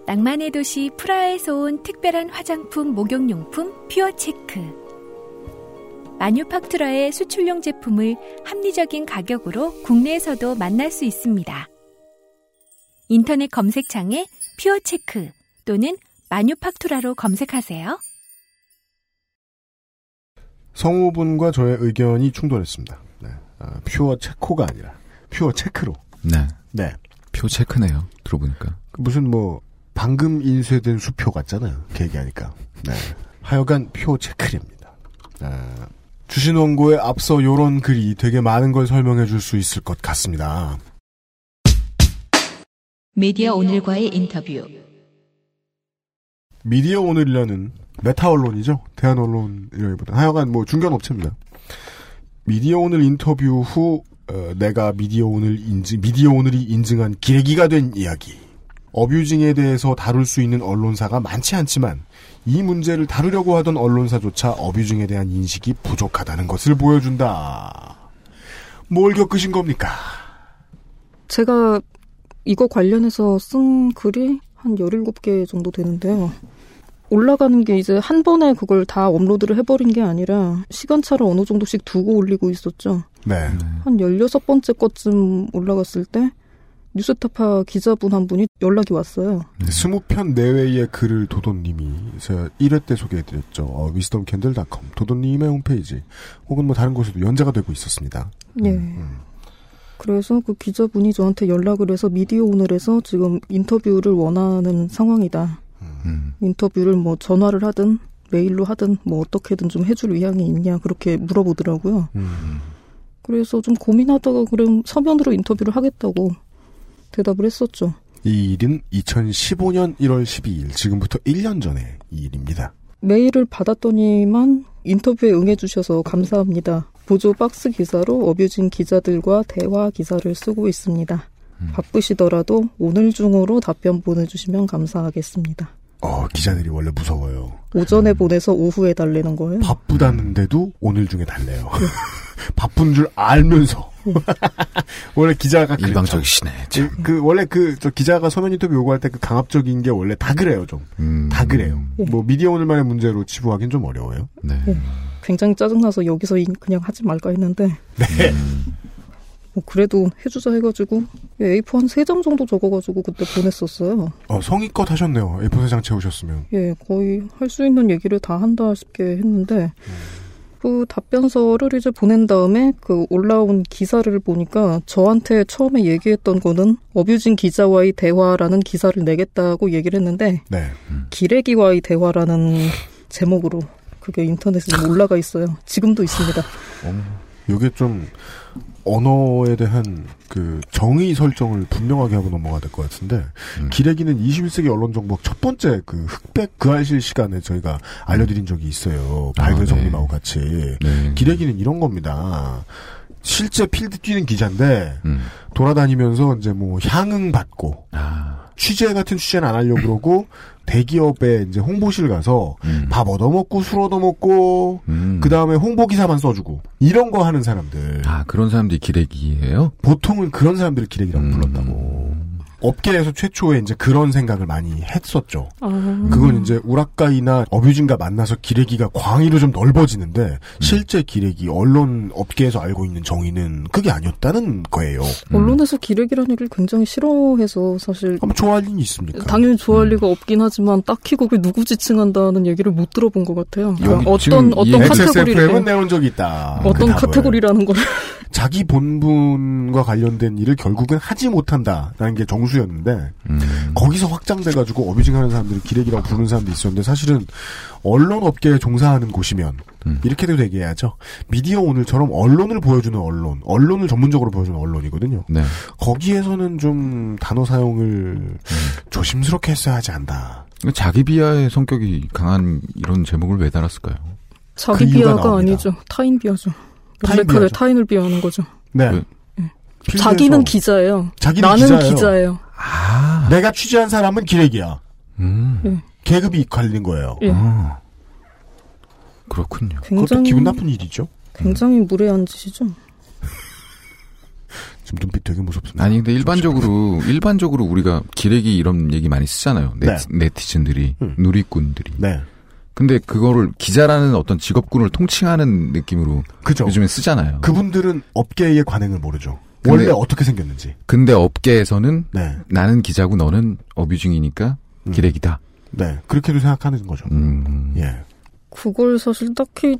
낭만의 도시 프라하에서 온 특별한 화장품 목욕용품 퓨어체크. 마뉴팍투라의 수출용 제품을 합리적인 가격으로 국내에서도 만날 수 있습니다. 인터넷 검색창에 퓨어체크 또는 마뉴팍투라로 검색하세요.
성우분과 저의 의견이 충돌했습니다. 네. 아, 퓨어 체코가 아니라 퓨어 체크로.
네.
네.
표 체크네요. 들어보니까.
그 무슨 뭐 방금 인쇄된 수표 같잖아요. 그 얘기하니까. 네. 하여간 표 체크입니다. 아, 주신 원고에 앞서 요런 글이 되게 많은 걸 설명해 줄 수 있을 것 같습니다.
미디어 오늘과의 인터뷰.
미디어 오늘이라는 meta 언론이죠. 대안 언론이라기보다 하여간 뭐 중견 업체입니다. 미디어 오늘 인터뷰 후 어, 내가 미디어 오늘 인증 미디어 오늘이 인증한 기레기가 된 이야기. abusing에 대해서 다룰 수 있는 언론사가 많지 않지만 이 문제를 다루려고 하던 언론사조차 어뷰징에 대한 인식이 부족하다는 것을 보여준다. 뭘 겪으신 겁니까?
제가 이거 관련해서 쓴 글이 한 17개 정도 되는데요. 올라가는 게 이제 한 번에 그걸 다 업로드를 해버린 게 아니라 시간차를 어느 정도씩 두고 올리고 있었죠.
네.
한 16번째 것쯤 올라갔을 때 뉴스타파 기자분 한 분이 연락이 왔어요.
스무 편 내외의 글을 도도님이 제가 1회 때 소개해드렸죠. 어, wisdomcandle.com 도도님의 홈페이지 혹은 뭐 다른 곳에도 연재가 되고 있었습니다.
예. 그래서 그 기자분이 저한테 연락을 해서 미디어 오늘에서 지금 인터뷰를 원하는 상황이다.
음.
인터뷰를 뭐 전화를 하든 메일로 하든 뭐 어떻게든 좀 해줄 의향이 있냐 그렇게 물어보더라고요.
음.
그래서 좀 고민하다가 그럼 서면으로 인터뷰를 하겠다고 대답을 했었죠.
이 일은 2015년 1월 12일 지금부터 1년 전의 이 일입니다.
메일을 받았더니만 인터뷰에 응해주셔서 감사합니다. 보조 박스 기사로 어뷰진 기자들과 대화 기사를 쓰고 있습니다. 바쁘시더라도 오늘 중으로 답변 보내주시면 감사하겠습니다.
어, 기자들이 원래 무서워요.
오전에 보내서 오후에 달래는 거예요.
바쁘다는데도 오늘 중에 달래요. 바쁜 줄 알면서. 원래 기자가.
일방적이시네. 참.
그, 그 원래 그 저 기자가 서면 인터뷰 요구할 때 그 강압적인 게 원래 다 그래요 좀.
음.
다 그래요.
예.
뭐 미디어 오늘만의 문제로 치부하기는 좀 어려워요.
네.
예. 굉장히 짜증나서 여기서 이- 그냥 하지 말까 했는데
네.
뭐 그래도 해주자 해가지고 A4 한 세 장 정도 적어가지고 그때 보냈었어요.
어, 성의껏 하셨네요. A4 세 장 채우셨으면.
예, 거의 할 수 있는 얘기를 다 한다 싶게 했는데 그 답변서를 이제 보낸 다음에 그 올라온 기사를 보니까 저한테 처음에 얘기했던 거는 어뷰진 기자와의 대화라는 기사를 내겠다고 얘기를 했는데
네.
기레기와의 대화라는 제목으로 그게 인터넷에 좀 올라가 있어요. 지금도 있습니다.
이게 좀 언어에 대한 그 정의 설정을 분명하게 하고 넘어가야 될 것 같은데 기레기는 21세기 언론 정보 첫 번째 그 흑백 그 알실 시간에 저희가 알려드린 적이 있어요.
아,
발굴
네.
같이
네.
기레기는 이런 겁니다. 실제 필드 뛰는 기자인데
음.
돌아다니면서 이제 뭐 향응 받고
아,
취재 같은 취재는 안 하려고 그러고 대기업에 이제 홍보실 가서
음.
밥 얻어먹고 술 얻어먹고
음.
그 다음에 홍보 기사만 써주고 이런 거 하는 사람들
아, 그런 사람들이 기레기예요?
보통은 그런 사람들을 기레기라고
음.
불렀다고 업계에서 최초에 이제 그런 생각을 많이 했었죠.
아,
그건 이제 우라카이나 어뷰진과 만나서 기레기가 광의로 좀 넓어지는데 실제 기레기 언론 업계에서 알고 있는 정의는 그게 아니었다는 거예요.
언론에서 기레기라는 얘기를 굉장히 싫어해서 사실
한번 좋아할 일이 있습니까?
당연히 좋아할 리가 없긴 하지만 딱히 거기 누구 지칭한다는 얘기를 못 들어본 것 같아요. 그러니까 어떤
이
어떤 카테고리를
내온 적이 있다.
어떤
그.
카테고리라는 걸
자기 본분과 관련된 일을 결국은 하지 못한다라는 게 정수였는데
음.
거기서 확장돼 가지고 어뷰징하는 사람들이 기레기라고 부르는 사람도 있었는데 사실은 언론 업계에 종사하는 곳이면
음.
이렇게도 얘기해야죠. 미디어 오늘처럼 언론을 보여주는 언론, 언론을 전문적으로 보여주는 언론이거든요.
네.
거기에서는 좀 단어 사용을
음.
조심스럽게 했어야 하지 않다.
자기 비하의 성격이 강한 이런 제목을 왜 달았을까요?
자기
그
비하가. 아니죠. 타인 비하죠.
비하죠.
타인을 비하하는 거죠.
네.
왜?
필드에서
자기는 기자예요.
자기는
나는
기자예요.
기자예요.
아,
내가 취재한 사람은 기레기야.
음.
계급이 갈린 거예요.
예.
아. 그렇군요.
굉장히
기분 나쁜 일이죠.
굉장히 무례한 짓이죠.
지금 눈빛 되게 무섭습니다.
아니 근데 일반적으로 일반적으로 우리가 기레기 이런 얘기 많이 쓰잖아요.
네.
네티, 네티즌들이
음.
누리꾼들이.
네.
근데 그거를 기자라는 어떤 직업군을 통칭하는 느낌으로
그죠.
요즘에 쓰잖아요.
그분들은 업계의 관행을 모르죠.
근데-
원래 어떻게 생겼는지.
근데 업계에서는
네.
나는 기자고 너는 어뷰징이니까
음.
기레기다.
네. 그렇게도 생각하는 거죠.
음.
예.
그걸 사실 딱히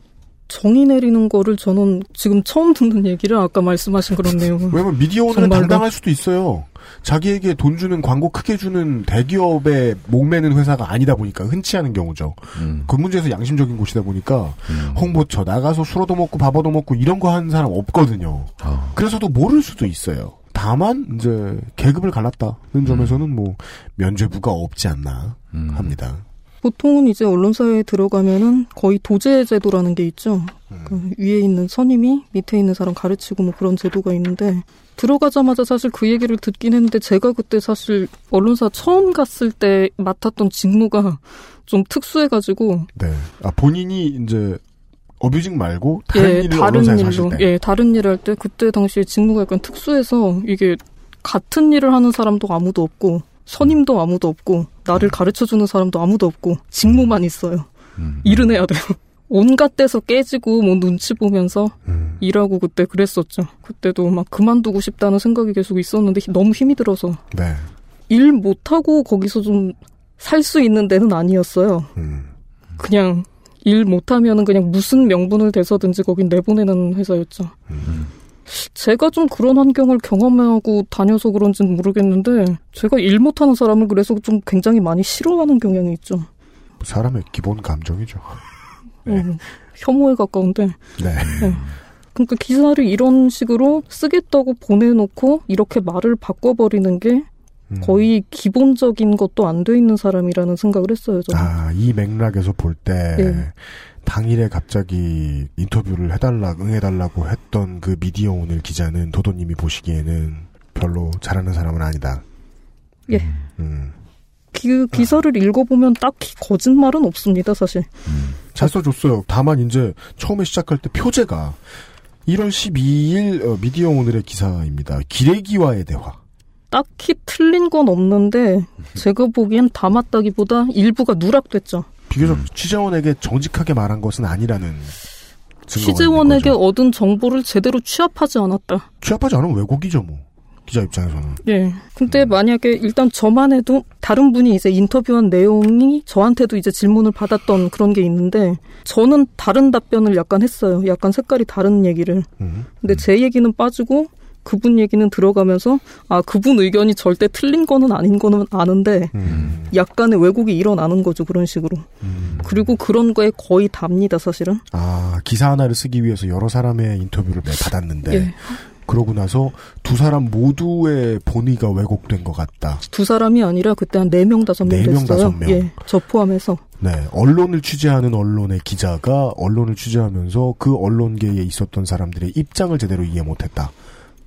정의 내리는 거를 저는 지금 처음 듣는 얘기를 아까 말씀하신 그런 내용을
왜냐면 미디어 오늘은
정말로?
당당할 수도 있어요. 자기에게 돈 주는 광고 크게 주는 대기업에 목매는 회사가 아니다 보니까 흔치 않은 경우죠.
음.
그 문제에서 양심적인 곳이다 보니까
음.
홍보처 나가서 술 얻어먹고 밥 얻어먹고 이런 거 하는 사람 없거든요.
어.
그래서도 모를 수도 있어요. 다만 이제 계급을 갈랐다는 점에서는 뭐 면죄부가 없지 않나
음.
합니다.
보통은 이제 언론사에 들어가면은 거의 도제 제도라는 게 있죠. 그 위에 있는 선임이 밑에 있는 사람 가르치고 뭐 그런 제도가 있는데 들어가자마자 사실 그 얘기를 듣긴 했는데 제가 그때 사실 언론사 처음 갔을 때 맡았던 직무가 좀 특수해가지고
네. 아 본인이 이제 어뷰징 말고 다른
예
일을
다른 일로
때.
예 다른 일을 할 때 그때 당시에 직무가 약간 특수해서 이게 같은 일을 하는 사람도 아무도 없고 선임도 아무도 없고 나를 가르쳐주는 사람도 아무도 없고 직무만 있어요.
음.
일은 해야 돼요. 온갖 데서 깨지고 뭐 눈치 보면서
음.
일하고 그때 그랬었죠. 그때도 막 그만두고 싶다는 생각이 계속 있었는데 히- 너무 힘이 들어서
네.
일 못하고 거기서 좀 살 수 있는 데는 아니었어요.
음.
그냥 일 못하면은 그냥 무슨 명분을 대서든지 거긴 내보내는 회사였죠.
음.
제가 좀 그런 환경을 경험하고 다녀서 그런지는 모르겠는데 제가 일 못하는 사람을 그래서 좀 굉장히 많이 싫어하는 경향이 있죠.
사람의 기본 감정이죠. 네.
음, 혐오에 가까운데
네.
그러니까 기사를 이런 식으로 쓰겠다고 보내놓고 이렇게 말을 바꿔버리는 게
음.
거의 기본적인 것도 안 돼 있는 사람이라는 생각을 했어요. 저는.
아, 이 맥락에서 볼 때,
네.
당일에 갑자기 인터뷰를 해달라, 응해달라고 했던 그 미디어 오늘 기자는 도도님이 보시기에는 별로 잘하는 사람은 아니다.
예.
음.
그 기사를 읽어보면 딱히 거짓말은 없습니다, 사실.
잘 써줬어요. 다만 이제 처음에 시작할 때 표제가 1월 12일 어, 미디어 오늘의 기사입니다. 기레기와의 대화.
딱히 틀린 건 없는데 제가 보기엔 담았다기보다 일부가 누락됐죠.
비교적 취재원에게 정직하게 말한 것은 아니라는 증거가
취재원에게. 얻은 정보를 제대로 취합하지 않았다.
취합하지 않으면 왜곡이죠, 뭐. 기자 입장에서는.
예. 근데 만약에 일단 저만 해도 다른 분이 이제 인터뷰한 내용이 저한테도 이제 질문을 받았던 그런 게 있는데 저는 다른 답변을 약간 했어요. 약간 색깔이 다른 얘기를.
음.
근데 제 얘기는 빠지고 그분 얘기는 들어가면서 아 그분 의견이 절대 틀린 거는 아닌 거는 아는데
음.
약간의 왜곡이 일어나는 거죠 그런 식으로. 그리고 그런 거에 거의 답니다 사실은.
아, 기사 하나를 쓰기 위해서 여러 사람의 인터뷰를 내 받았는데,
예.
그러고 나서 두 사람 모두의 본의가 왜곡된 것 같다.
두 사람이 아니라 그때 한네명 다섯
명네 명,
됐어요.
다섯 명.
예, 저 포함해서.
네, 언론을 취재하는 언론의 기자가 언론을 취재하면서 그 언론계에 있었던 사람들의 입장을 제대로 이해 못했다.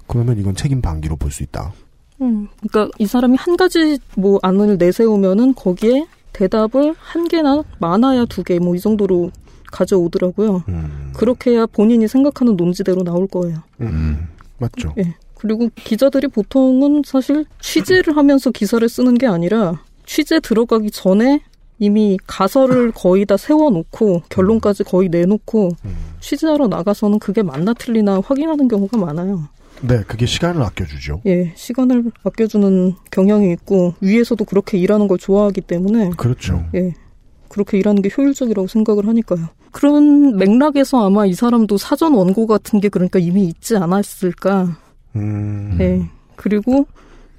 그러면 이건 책임 방기로 볼 수 있다.
음, 그러니까 이 사람이 한 가지 뭐 안을 내세우면은 거기에 대답을 한 개나 많아야 두 개 뭐 이 정도로 가져오더라고요.
음,
그렇게 해야 본인이 생각하는 논지대로 나올 거예요.
음, 맞죠.
예. 그리고 기자들이 보통은 사실 취재를 하면서 기사를 쓰는 게 아니라 취재 들어가기 전에 이미 가설을 거의 다 세워놓고 결론까지 거의 내놓고
음.
취재하러 나가서는 그게 맞나 틀리나 확인하는 경우가 많아요.
네, 그게 시간을 아껴주죠.
예, 시간을 아껴주는 경향이 있고 위에서도 그렇게 일하는 걸 좋아하기 때문에
그렇죠.
예, 그렇게 일하는 게 효율적이라고 생각을 하니까요. 그런 맥락에서 아마 이 사람도 사전 원고 같은 게 그러니까 이미 있지 않았을까.
음,
예. 그리고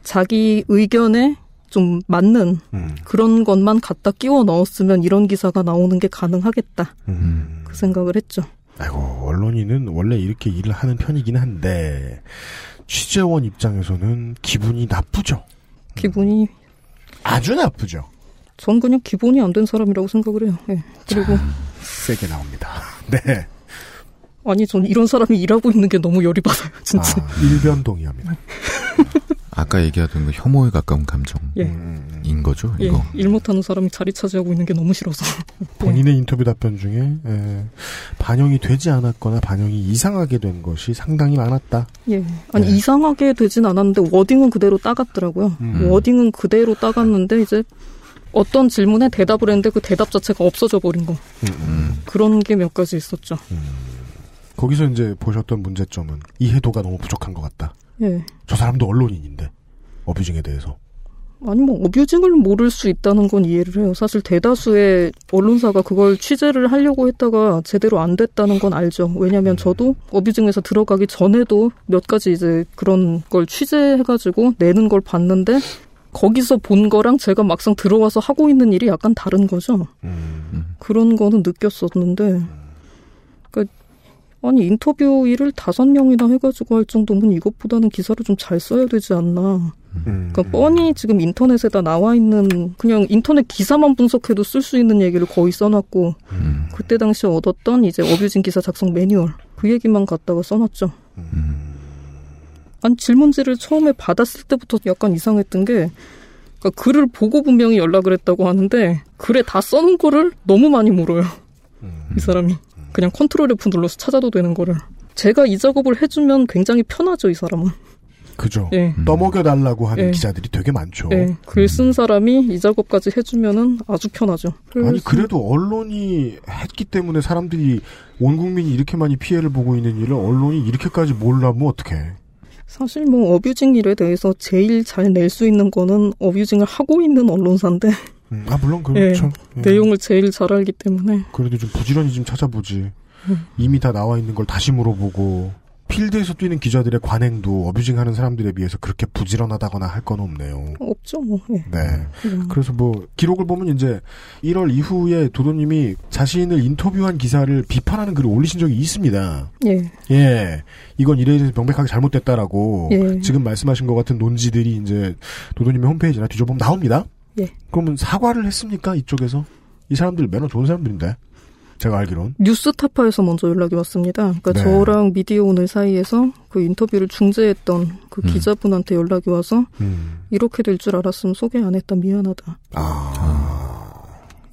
자기 의견에 좀 맞는
음,
그런 것만 갖다 끼워 넣었으면 이런 기사가 나오는 게 가능하겠다.
음.
그 생각을 했죠.
아이고, 언론인은 원래 이렇게 일을 하는 편이긴 한데, 취재원 입장에서는 기분이 나쁘죠.
기분이
아주 나쁘죠.
전 그냥 기본이 안 된 사람이라고 생각을 해요. 예. 그리고
세게 나옵니다. 네.
아니 전 이런 사람이 일하고 있는 게 너무 열이 받아요. 진짜.
아, 일변 동의합니다.
아까 얘기하던 그 혐오에 가까운 감정인
예.
거죠,
예,
이거.
일 못하는 사람이 자리 차지하고 있는 게 너무 싫어서.
본인의 인터뷰 답변 중에 에, 반영이 되지 않았거나 반영이 이상하게 된 것이 상당히 많았다.
예. 아니
네.
이상하게 되진 않았는데 워딩은 그대로 따갔더라고요.
음.
워딩은 그대로 따갔는데 이제 어떤 질문에 대답을 했는데 그 대답 자체가 없어져 버린 거.
음.
그런 게 몇 가지 있었죠.
거기서 이제 보셨던 문제점은 이해도가 너무 부족한 것 같다.
예.
저 사람도 언론인인데 어뷰징에 대해서.
아니 뭐 어뷰징을 모를 수 있다는 건 이해를 해요. 사실 대다수의 언론사가 그걸 취재를 하려고 했다가 제대로 안 됐다는 건 알죠. 왜냐하면 저도 어뷰징에서 들어가기 전에도 몇 가지 이제 그런 걸 취재해가지고 내는 걸 봤는데 거기서 본 거랑 제가 막상 들어와서 하고 있는 일이 약간 다른 거죠. 그런 거는 느꼈었는데, 그러니까 아니 인터뷰 일을 다섯 명이나 해가지고 할 정도면 이것보다는 기사를 좀 잘 써야 되지 않나.
음.
그러니까 뻔히 지금 인터넷에다 나와 있는 그냥 인터넷 기사만 분석해도 쓸 수 있는 얘기를 거의 써놨고 그때 당시 얻었던 이제 어뷰징 기사 작성 매뉴얼 그 얘기만 갖다가 써놨죠. 아니 질문지를 처음에 받았을 때부터 약간 이상했던 게 그러니까 글을 보고 분명히 연락을 했다고 하는데 글에 다 써놓은 거를 너무 많이 물어요. 이 사람이 그냥 컨트롤 F 눌러서 찾아도 되는 거를 제가 이 작업을 해주면 굉장히 편하죠 이 사람은.
그죠.
예.
떠먹여달라고 하는
예.
기자들이 되게 많죠.
네, 글쓴 사람이 이 작업까지 해주면은 아주 편하죠.
아니 그래도 언론이 했기 때문에 사람들이 온 국민이 이렇게 많이 피해를 보고 있는 일을 언론이 이렇게까지 몰라면 어떡해.
사실 뭐 어뷰징 일에 대해서 제일 잘 낼 수 있는 거는 어뷰징을 하고 있는 언론사인데
음, 아 물론 그렇죠.
예,
예.
내용을 제일 잘 알기 때문에
그래도 좀 부지런히 좀 찾아보지.
음.
이미 다 나와 있는 걸 다시 물어보고 필드에서 뛰는 기자들의 관행도 어뷰징하는 사람들에 비해서 그렇게 부지런하다거나 할 건 없네요.
없죠 뭐. 예.
네.
음.
그래서 뭐 기록을 보면 이제 1월 이후에 도도님이 자신을 인터뷰한 기사를 비판하는 글을 올리신 적이 있습니다.
예.
예, 이건 이래 이래서 명백하게 잘못됐다라고
예.
지금 말씀하신 것 같은 논지들이 이제 도도님의 홈페이지나 뒤져보면 나옵니다.
예.
그러면 사과를 했습니까 이쪽에서? 이 사람들 매너 좋은 사람들인데 제가 알기론.
뉴스타파에서 먼저 연락이 왔습니다. 그러니까
네.
저랑 미디어 오늘 사이에서 그 인터뷰를 중재했던 그
음.
기자분한테 연락이 와서
음.
이렇게 될 줄 알았으면 소개 안 했다 미안하다.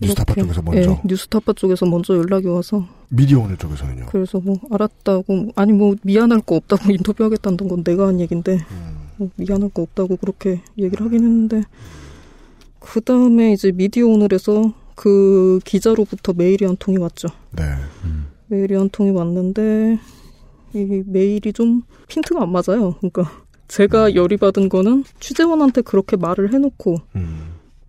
뉴스타파
이렇게,
쪽에서 먼저
예, 뉴스타파 쪽에서 먼저 연락이 와서
미디어 오늘 쪽에서는요.
그래서 뭐 알았다고 아니 뭐 미안할 거 없다고 인터뷰하겠다는 건 내가 한 얘긴데 뭐 미안할 거 없다고 그렇게 얘기를 하긴 했는데 그 다음에 이제 미디어 오늘에서 그 기자로부터 메일이 한 통이 왔죠.
네.
메일이 한 통이 왔는데 이 메일이 좀 핀트가 안 맞아요. 그러니까 제가 열이 받은 거는 취재원한테 그렇게 말을 해놓고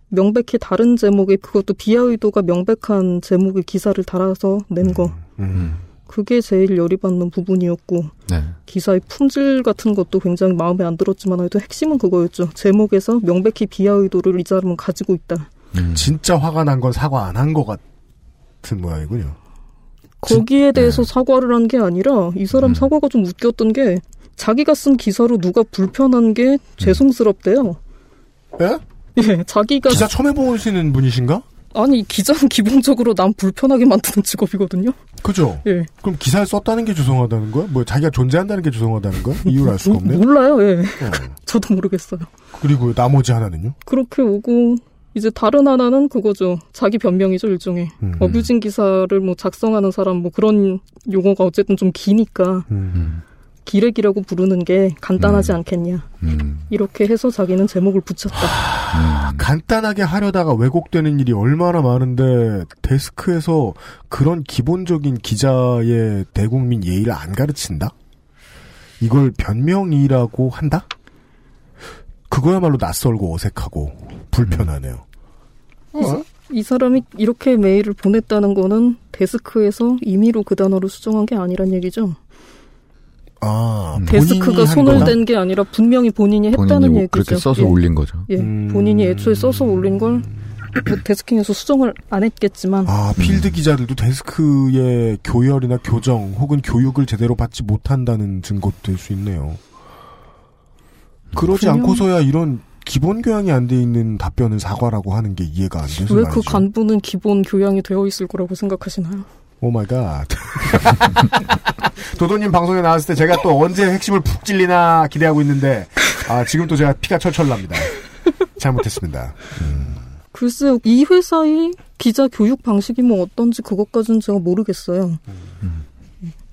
명백히 다른 제목의 그것도 비하 의도가 명백한 제목의 기사를 달아서 낸 거.
음.
그게 제일 열이 받는 부분이었고
네.
기사의 품질 같은 것도 굉장히 마음에 안 들었지만 해도 핵심은 그거였죠. 제목에서 명백히 비하 의도를 이 사람은 가지고 있다.
진짜 화가 난 건 사과 안 한 것 같은 모양이군요.
거기에 대해서 사과를 한 게 아니라 이 사람 사과가 좀 웃겼던 게 자기가 쓴 기사로 누가 불편한 게 죄송스럽대요.
예?
예, 자기가
기사 처음 해보시는 분이신가?
아니 기자는 기본적으로 남 불편하게 만드는 직업이거든요.
그죠?
예.
그럼 기사를 썼다는 게 죄송하다는 거야? 뭐 자기가 존재한다는 게 죄송하다는 거야? 이유를 알 수가 없네.
몰라요. 예.
어.
저도 모르겠어요.
그리고 나머지 하나는요?
그렇게 오고 이제 다른 하나는 그거죠. 자기 변명이죠 일종의
음.
어뷰징 기사를 뭐 작성하는 사람 뭐 그런 용어가 어쨌든 좀 기니까
음.
기레기라고 부르는 게 간단하지 않겠냐.
음.
이렇게 해서 자기는 제목을 붙였다.
간단하게 하려다가 왜곡되는 일이 얼마나 많은데 데스크에서 그런 기본적인 기자의 대국민 예의를 안 가르친다? 이걸 변명이라고 한다? 그거야말로 낯설고 어색하고 불편하네요.
이 사람이 이렇게 메일을 보냈다는 거는 데스크에서 임의로 그 단어를 수정한 게 아니란 얘기죠.
아,
데스크가
본인이 한
손을? 댄 게 아니라 분명히 본인이 했다는
본인이
얘기죠.
그렇게 써서
예.
올린 거죠.
예,
음.
본인이 애초에 써서 올린 걸 뭐 데스킹에서 수정을 안 했겠지만
아, 필드 기자들도 데스크의 교열이나 교정 혹은 교육을 제대로 받지 못한다는 증거도 될 수 있네요. 그러지
분명-
않고서야 이런 기본 교양이 안 돼 있는 답변을 사과라고 하는 게 이해가 안 돼서
왜
말이죠.
그 간부는 기본 교양이 되어 있을 거라고 생각하시나요?
oh my God. 도도님 방송에 나왔을 때 제가 또 언제 핵심을 푹 찔리나 기대하고 있는데 아, 지금 또 제가 피가 철철 납니다. 잘못했습니다.
글쎄요, 이 회사의 기자 교육 방식이 뭐 어떤지 그것까지는 제가 모르겠어요.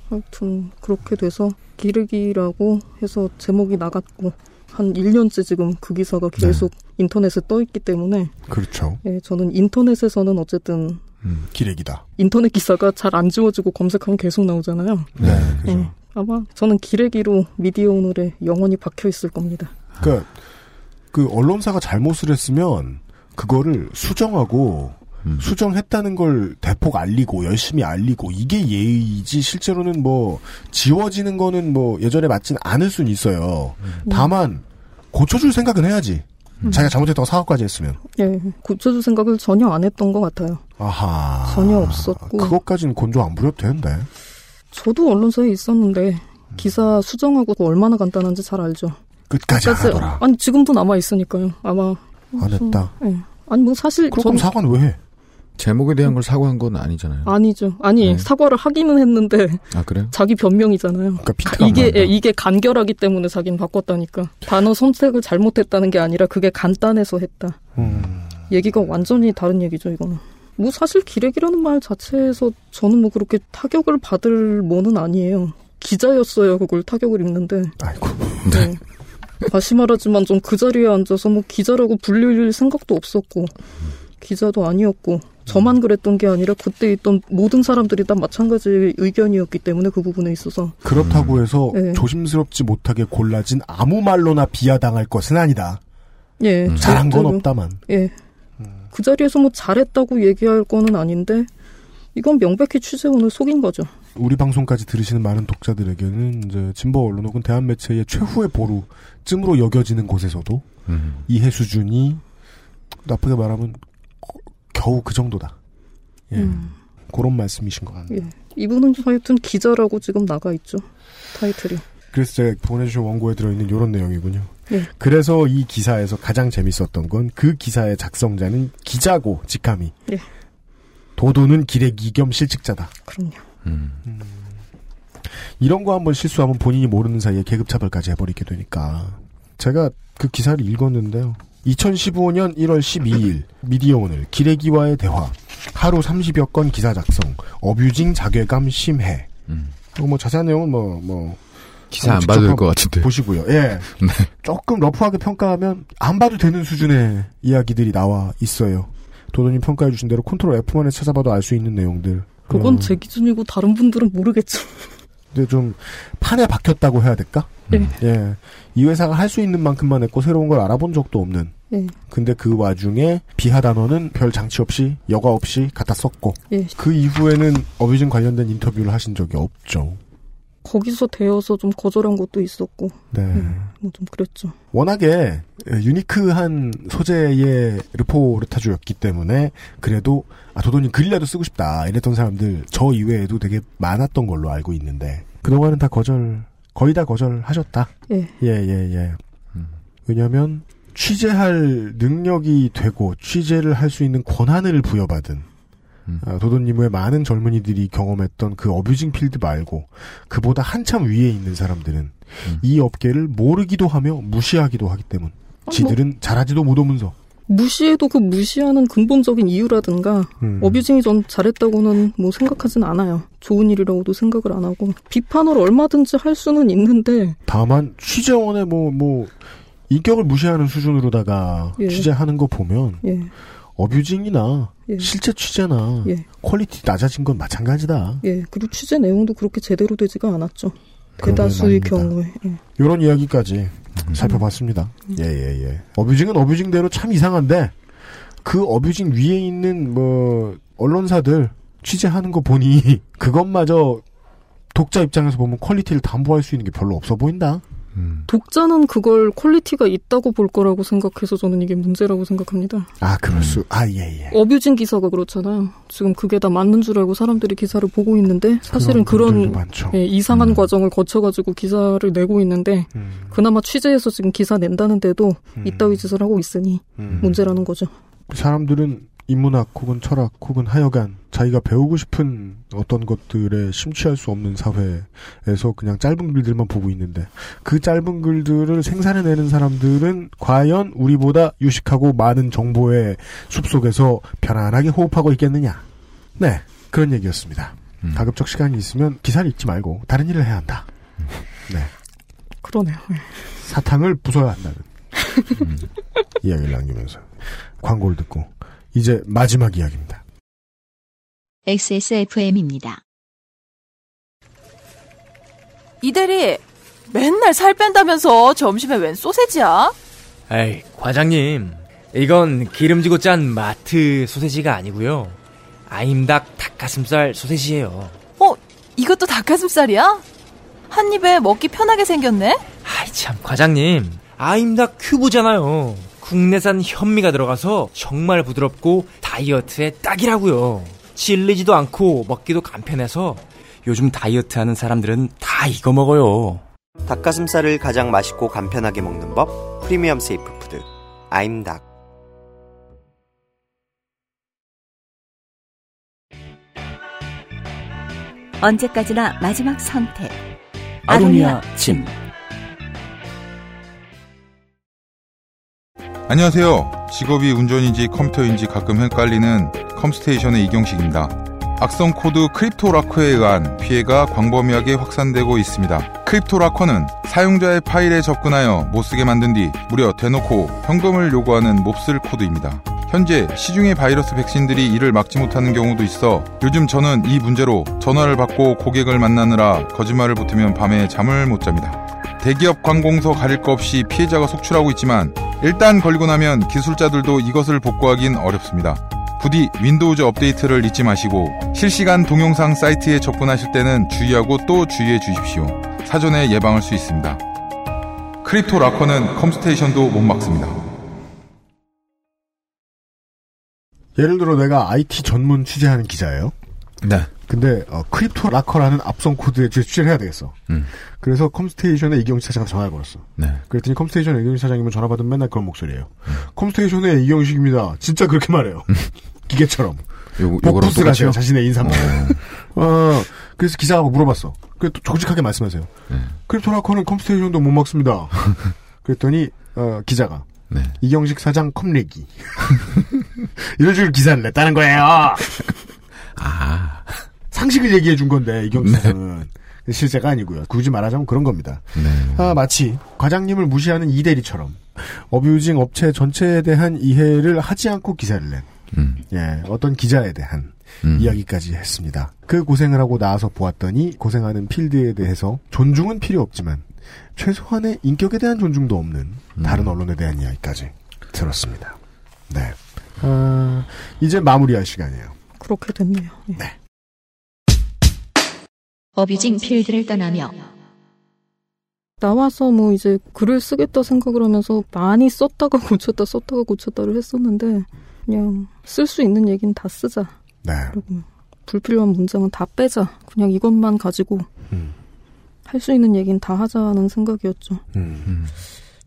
하여튼 그렇게 돼서 기레기라고 해서 제목이 나갔고 한 1년째 지금 그 기사가 계속 인터넷에 떠 있기 때문에
그렇죠.
예, 저는 인터넷에서는 어쨌든
기레기다.
인터넷 기사가 잘 안 지워지고 검색하면 계속 나오잖아요.
네, 그죠.
예, 아마 저는 기레기로 미디어 오늘에 영원히 박혀 있을 겁니다.
그러니까 그 언론사가 잘못을 했으면 그거를 수정하고 수정했다는 걸 대폭 알리고 열심히 알리고 이게 예의지 실제로는 뭐 지워지는 거는 뭐 예전에 맞진 않을 수는 있어요. 다만 고쳐줄 생각은 해야지. 자기가 잘못했다고 사과까지 했으면.
예, 고쳐줄 생각을 전혀 안 했던 것 같아요.
아하.
전혀 없었고.
그것까지는 곤조 안 부려도 되는데.
저도 언론사에 있었는데 기사 수정하고 얼마나 간단한지 잘 알죠.
끝까지 안
끝까지-
하더라.
아니 지금도 남아 있으니까요. 아마
안 했다.
예. 아니 뭐 사실
그럼
전
사과는 왜 해?
제목에 대한 걸 사과한 건 아니잖아요.
아니죠. 아니
네.
사과를 하기는 했는데
아 그래요?
자기 변명이잖아요.
그러니까
이게. 예, 이게 간결하기 때문에 자기는 바꿨다니까. 단어 선택을 잘못했다는 게 아니라 그게 간단해서 했다.
음.
얘기가 완전히 다른 얘기죠, 이거는. 뭐 사실 기레기라는 말 자체에서 저는 뭐 그렇게 타격을 받을 뭐는 아니에요. 기자였어요, 그걸 타격을 입는데.
아이고.
네. 다시 말하지만 좀 그 자리에 앉아서 뭐 기자라고 불릴 생각도 없었고, 기자도 아니었고, 저만 그랬던 게 아니라 그때 있던 모든 사람들이 다 마찬가지 의견이었기 때문에 그 부분에 있어서.
그렇다고 해서
네.
조심스럽지 못하게 골라진 아무 말로나 비하당할 것은 아니다.
예.
잘한 건. 없다만.
예. 그 자리에서 뭐 잘했다고 얘기할 거는 아닌데, 이건 명백히 취재원을 속인 거죠.
우리 방송까지 들으시는 많은 독자들에게는 이제 진보 언론 혹은 대한 매체의 최후의 보루쯤으로 여겨지는 곳에서도
음.
이해 수준이 나쁘게 말하면 거- 겨우 그 정도다. 예.
음.
그런 말씀이신 것 같네요.
예. 이분은 하여튼 기자라고 지금 나가 있죠. 타이틀이.
그래서 제가 보내주신 원고에 들어있는 이런 내용이군요.
네.
그래서 이 기사에서 가장 재밌었던 건 그 기사의 작성자는 기자고 직함이
예.
도도는 기레기 겸 실직자다.
그럼요.
음.
이런 거 한번 실수하면 본인이 모르는 사이에 계급 차별까지 해버리게 되니까. 제가 그 기사를 읽었는데요. 2015년 1월 12일 미디어 오늘 기레기와의 대화 하루 30여 건 기사 작성 어뷰징 자괴감 심해
음.
어, 뭐 자세한 내용은 뭐뭐
기사 안 받을 것 같은데.
보시고요. 예. 조금 러프하게 평가하면 안 봐도 되는 수준의 이야기들이 나와 있어요. 도도님 평가해 주신 대로 컨트롤 F1에 찾아봐도 알 수 있는 내용들.
그건
어,
제 기준이고 다른 분들은 모르겠죠.
근데 좀 판에 박혔다고 해야 될까?
네.
예. 이 회사가 할 수 있는 만큼만 했고 새로운 걸 알아본 적도 없는.
예.
근데 그 와중에 비하 단어는 별 장치 없이 여과 없이 갖다 썼고
예.
그 이후에는 어뷰징 관련된 인터뷰를 하신 적이 없죠.
거기서 되어서 좀 거절한 것도 있었고,
네.
뭐 좀 그랬죠.
워낙에 유니크한 소재의 르포르타주였기 때문에 그래도 아 도도님 글이라도 쓰고 싶다 이랬던 사람들 저 이외에도 되게 많았던 걸로 알고 있는데 그동안은 다 거절 거의 다 거절하셨다.
예.
예, 예, 예. 왜냐하면 취재할 능력이 되고 취재를 할 수 있는 권한을 부여받은 아, 도도님의 많은 젊은이들이 경험했던 그 어뷰징 필드 말고 그보다 한참 위에 있는 사람들은 이 업계를 모르기도 하며 무시하기도 하기 때문. 지들은 잘하지도 못하면서
무시해도 그 무시하는 근본적인 이유라든가
음.
어뷰징이 전 잘했다고는 뭐 생각하진 않아요. 좋은 일이라고도 생각을 안 하고 비판을 얼마든지 할 수는 있는데
다만 취재원의 뭐뭐 인격을 무시하는 수준으로다가
예.
취재하는 거 보면
예.
abusing이나
예.
실제 취재나
예.
quality 낮아진 건 마찬가지다.
예 그리고 취재 내용도 그렇게 제대로 되지가 않았죠. 대다수의
아닙니다.
경우에 예.
이런 이야기까지 살펴봤습니다. 예, 예, 예. abusing은 abusing대로 참 이상한데, 그 abusing 위에 있는, 뭐, 언론사들 취재하는 거 보니, 그것마저 독자 입장에서 보면 quality를 담보할 수 있는 게 별로 없어 보인다.
독자는 그걸 quality가 있다고 볼 거라고 생각해서 저는 이게 문제라고 생각합니다.
아, 그럴 수, 아, 예, 예.
abusing 기사가 그렇잖아요. 지금 그게 다 맞는 줄 알고 사람들이 기사를 보고 있는데 사실은
그런.
예, 이상한 과정을 거쳐가지고 기사를 내고 있는데
음.
그나마 취재해서 지금 기사 낸다는데도 이따위 짓을 하고 있으니
음.
문제라는 거죠.
사람들은 인문학 혹은 철학 혹은 하여간 자기가 배우고 싶은 어떤 것들에 심취할 수 없는 사회에서 그냥 짧은 글들만 보고 있는데 그 짧은 글들을 생산해내는 사람들은 과연 우리보다 유식하고 많은 정보의 숲속에서 편안하게 호흡하고 있겠느냐. 네. 그런 얘기였습니다. 가급적 시간이 있으면 기사를 읽지 말고 다른 일을 해야 한다. 네.
그러네요. 예.
사탕을 부숴야 한다는 이야기를 남기면서 광고를 듣고 이제 마지막 이야기입니다.
XSFM입니다.
이대리 맨날 살 뺀다면서 점심에 웬 소세지야?
에이, 과장님. 이건 기름지고 짠 마트 소세지가 아니고요. 아임닭 닭가슴살 소세지예요.
어, 이것도 닭가슴살이야? 한 입에 먹기 편하게 생겼네?
아이 참, 과장님. 아임닭 큐브잖아요. 국내산 현미가 들어가서 정말 부드럽고 다이어트에 딱이라고요. 질리지도 않고 먹기도 간편해서 요즘 다이어트 하는 사람들은 다 이거 먹어요.
닭가슴살을 가장 맛있고 간편하게 먹는 법 프리미엄 safe food 아임닭
언제까지나 마지막 선택.
아로니아 침.
안녕하세요. 직업이 운전인지 컴퓨터인지 가끔 헷갈리는 컴스테이션의 이경식입니다. 악성 코드 크립토라커에 의한 피해가 광범위하게 확산되고 있습니다. 크립토라커는 사용자의 파일에 접근하여 못쓰게 만든 뒤 무려 대놓고 현금을 요구하는 몹쓸 코드입니다. 현재 시중의 바이러스 백신들이 이를 막지 못하는 경우도 있어 요즘 저는 이 문제로 전화를 받고 고객을 만나느라 거짓말을 보태면 밤에 잠을 못 잡니다. 대기업 관공서 가릴 거 없이 피해자가 속출하고 있지만 일단 걸리고 나면 기술자들도 이것을 복구하긴 어렵습니다. 부디 윈도우즈 업데이트를 잊지 마시고 실시간 동영상 사이트에 접근하실 때는 주의하고 또 주의해 주십시오. 사전에 예방할 수 있습니다. 크립토 라커는 컴스테이션도 못 막습니다.
예를 들어 내가 IT 전문 취재하는 기자예요.
네.
근데 어, 크립토 라커라는 악성 코드에 제 취재를 해야 되겠어.
음.
그래서 컴스테이션의 이경식 사장한테 전화를 걸었어.
네.
그랬더니 컴스테이션의 이경식 사장이면 전화 받으면 맨날 그런 목소리예요. 컴스테이션의 이경식입니다. 진짜 그렇게 말해요. 기계처럼.
요, 요거랑
복붙을 하세요. 자신의 인사말. 어, 그래서 기자가 물어봤어. 그래 또 정직하게 말씀하세요.
네.
크립토 라커는 컴스테이션도 못 막습니다. 그랬더니 어, 기자가
네.
이경식 사장 컴레기 이런 식으로 기사를 냈다는 거예요.
아.
상식을 얘기해 준 건데 이경식은 실제가 아니고요. 굳이 말하자면 그런 겁니다.
네.
아, 마치 과장님을 무시하는 이대리처럼 어뷰징 업체 전체에 대한 이해를 하지 않고 기사를 낸
음.
예, 어떤 기자에 대한 이야기까지 했습니다. 그 고생을 하고 나와서 보았더니 고생하는 필드에 대해서 존중은 필요 없지만 최소한의 인격에 대한 존중도 없는 다른 언론에 대한 이야기까지 들었습니다. 네. 아, 이제 마무리할 시간이에요.
그렇게 됐네요. 예.
어뷰징 필드를 떠나며
나와서 뭐 이제 글을 쓰겠다 생각을 하면서 많이 썼다가 고쳤다 썼다가 고쳤다를 했었는데 그냥 쓸 수 있는 얘기는 다 쓰자.
네.
그리고 불필요한 문장은 다 빼자. 그냥 이것만 가지고 할수 있는 얘기는 다 하자는 생각이었죠.
음.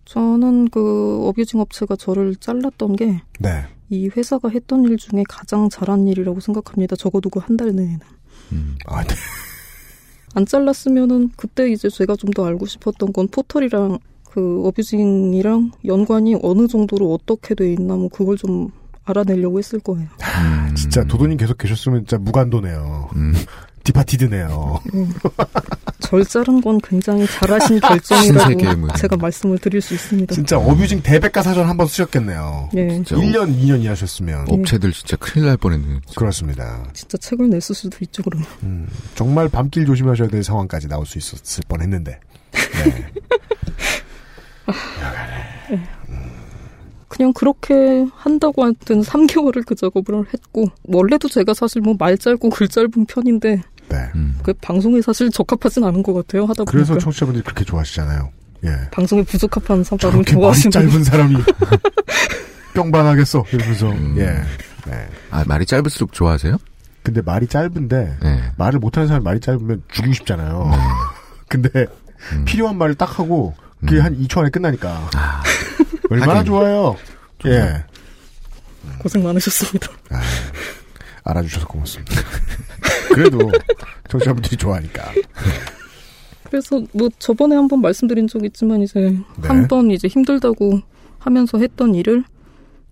저는 그 어뷰징 업체가 저를 잘랐던 게 이
네.
회사가 했던 일 중에 가장 잘한 일이라고 생각합니다. 적어도 그 한 달 내에는.
아, 네.
안 잘랐으면은 그때 이제 제가 좀 더 알고 싶었던 건 포털이랑 그 어뷰징이랑 연관이 어느 정도로 어떻게 돼 있나 뭐 그걸 좀 알아내려고 했을 거예요.
아, 진짜 도도님 계속 계셨으면 진짜 무간도네요. 디파티드네요.
절 자른 건 굉장히 잘하신 결정이라고
문.
제가 말씀을 드릴 수 있습니다.
진짜 어뷰징 대백과 사전 한번 쓰셨겠네요.
예.
진짜 1년, 2년 일하셨으면.
업체들 진짜 큰일 날 뻔했네요.
그렇습니다.
진짜 책을 냈을 수도 있죠 그러면.
음, 정말 밤길 조심하셔야 될 상황까지 나올 수 있었을 뻔했는데.
그냥 그렇게 한다고 하여튼 3개월을 그 작업을 했고 원래도 제가 사실 뭐 말 짧고 글 짧은 편인데 그 방송에 사실 적합하진 않은 것 같아요 하다 보니까
그래서 청취자분들이 그렇게 좋아하시잖아요. 예.
방송에 부적합한 사람을 좋아하시는
짧은 사람이 뿅반하겠어 이러면서 예. 네.
아 말이 짧을수록 좋아하세요?
근데 말이 짧은데
네.
말을 못하는 사람이 말이 짧으면 죽이고 싶잖아요. 근데 필요한 말을 딱 하고 그게 한 2초 안에 끝나니까 얼마나
하긴.
좋아요. 예.
고생 많으셨습니다.
알아주셔서 고맙습니다. 그래도 청취자분들이 좋아하니까.
그래서 뭐 저번에 한번 말씀드린 적 있지만 이제
네.
한번 이제 힘들다고 하면서 했던 일을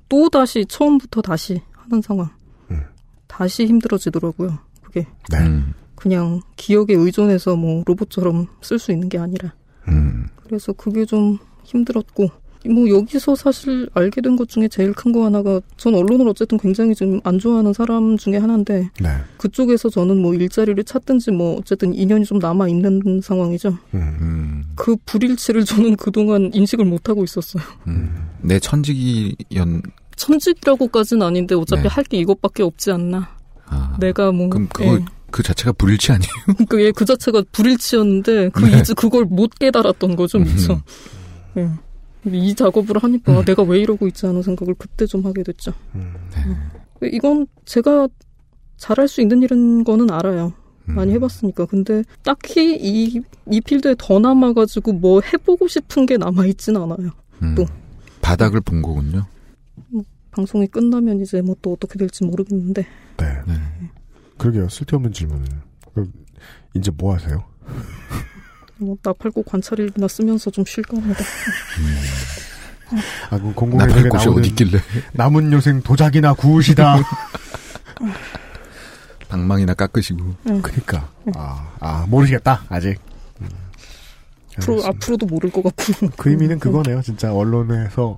또 다시 처음부터 다시 하는 상황.
음.
다시 힘들어지더라고요. 그게
네.
그냥 기억에 의존해서 뭐 로봇처럼 쓸 수 있는 게 아니라.
음.
그래서 그게 좀 힘들었고 뭐 여기서 사실 알게 된 것 중에 제일 큰 거 하나가 전 언론을 어쨌든 굉장히 좀 안 좋아하는 사람 중에 하나인데
네.
그쪽에서 저는 뭐 일자리를 찾든지 뭐 어쨌든 인연이 좀 남아 있는 상황이죠.
음.
그 불일치를 저는 그동안 인식을 못 하고 있었어요.
내 천직이연
천직이라고까지는 아닌데 어차피
네.
할게 이것밖에 없지 않나. 내가 뭐
그럼 그거
예.
그 자체가 불일치 아니에요?
그, 예, 그 자체가 불일치였는데 그
네.
이제 그걸 못 깨달았던 거죠 미처. 예. 이 작업을 하니까 아, 내가 왜 이러고 있지 않은 생각을 그때 좀 하게 됐죠. 음. 이건 제가 잘할 수 있는 일인 거는 알아요. 많이 해봤으니까. 근데 딱히 이, 이 필드에 더 남아가지고 뭐 해보고 싶은 게 남아있진 않아요. 또.
바닥을 본 거군요.
뭐 방송이 끝나면 이제 뭐 또 어떻게 될지 모르겠는데.
네. 그러게요. 쓸데없는 질문을. 그럼 이제 뭐 하세요?
뭐 나팔고 관찰일이나 쓰면서 좀 쉴까 합니다.
아, 그 나오는
어디 있길래.
남은 요생 도자기나 구우시다.
방망이나 깎으시고.
그니까. 아, 아, 모르시겠다, 아직. 음.
앞으로, 앞으로도 모를 것 같고.
그 의미는 그거네요. 진짜 언론에서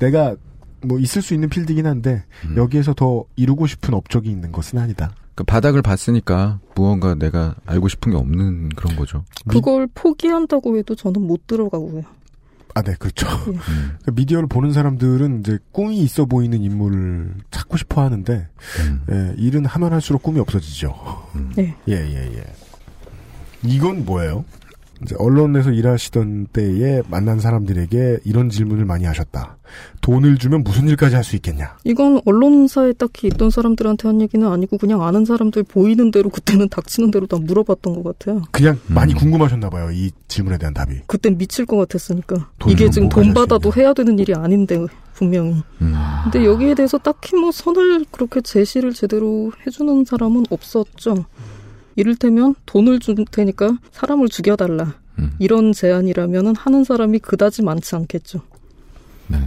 내가 뭐 있을 수 있는 필드긴 한데 여기에서 더 이루고 싶은 업적이 있는 것은 아니다.
그 바닥을 봤으니까 무언가 내가 알고 싶은 게 없는 그런 거죠.
그걸 포기한다고 해도 저는 못 들어가고요.
아, 네, 그렇죠. 그 미디어를 보는 사람들은 이제 꿈이 있어 보이는 인물을 찾고 싶어 하는데, 예, 일은 하면 할수록 꿈이 없어지죠.
네.
예, 예, 예. 이건 뭐예요? 이제 언론에서 일하시던 때에 만난 사람들에게 이런 질문을 많이 하셨다. 돈을 주면 무슨 일까지 할 수 있겠냐?
이건 언론사에 딱히 있던 사람들한테 한 얘기는 아니고 그냥 아는 사람들 보이는 대로 그때는 닥치는 대로 다 물어봤던 것 같아요.
그냥 많이 궁금하셨나 봐요. 이 질문에 대한 답이.
그땐 미칠 것 같았으니까. 이게 지금
뭐까지
돈 받아도 해야 되는 일이 아닌데 분명히. 근데 여기에 대해서 딱히 뭐 선을 그렇게 제시를 제대로 해주는 사람은 없었죠. 이를테면 돈을 줄 테니까 사람을 죽여달라. 이런 제안이라면은 하는 사람이 그다지 많지 않겠죠.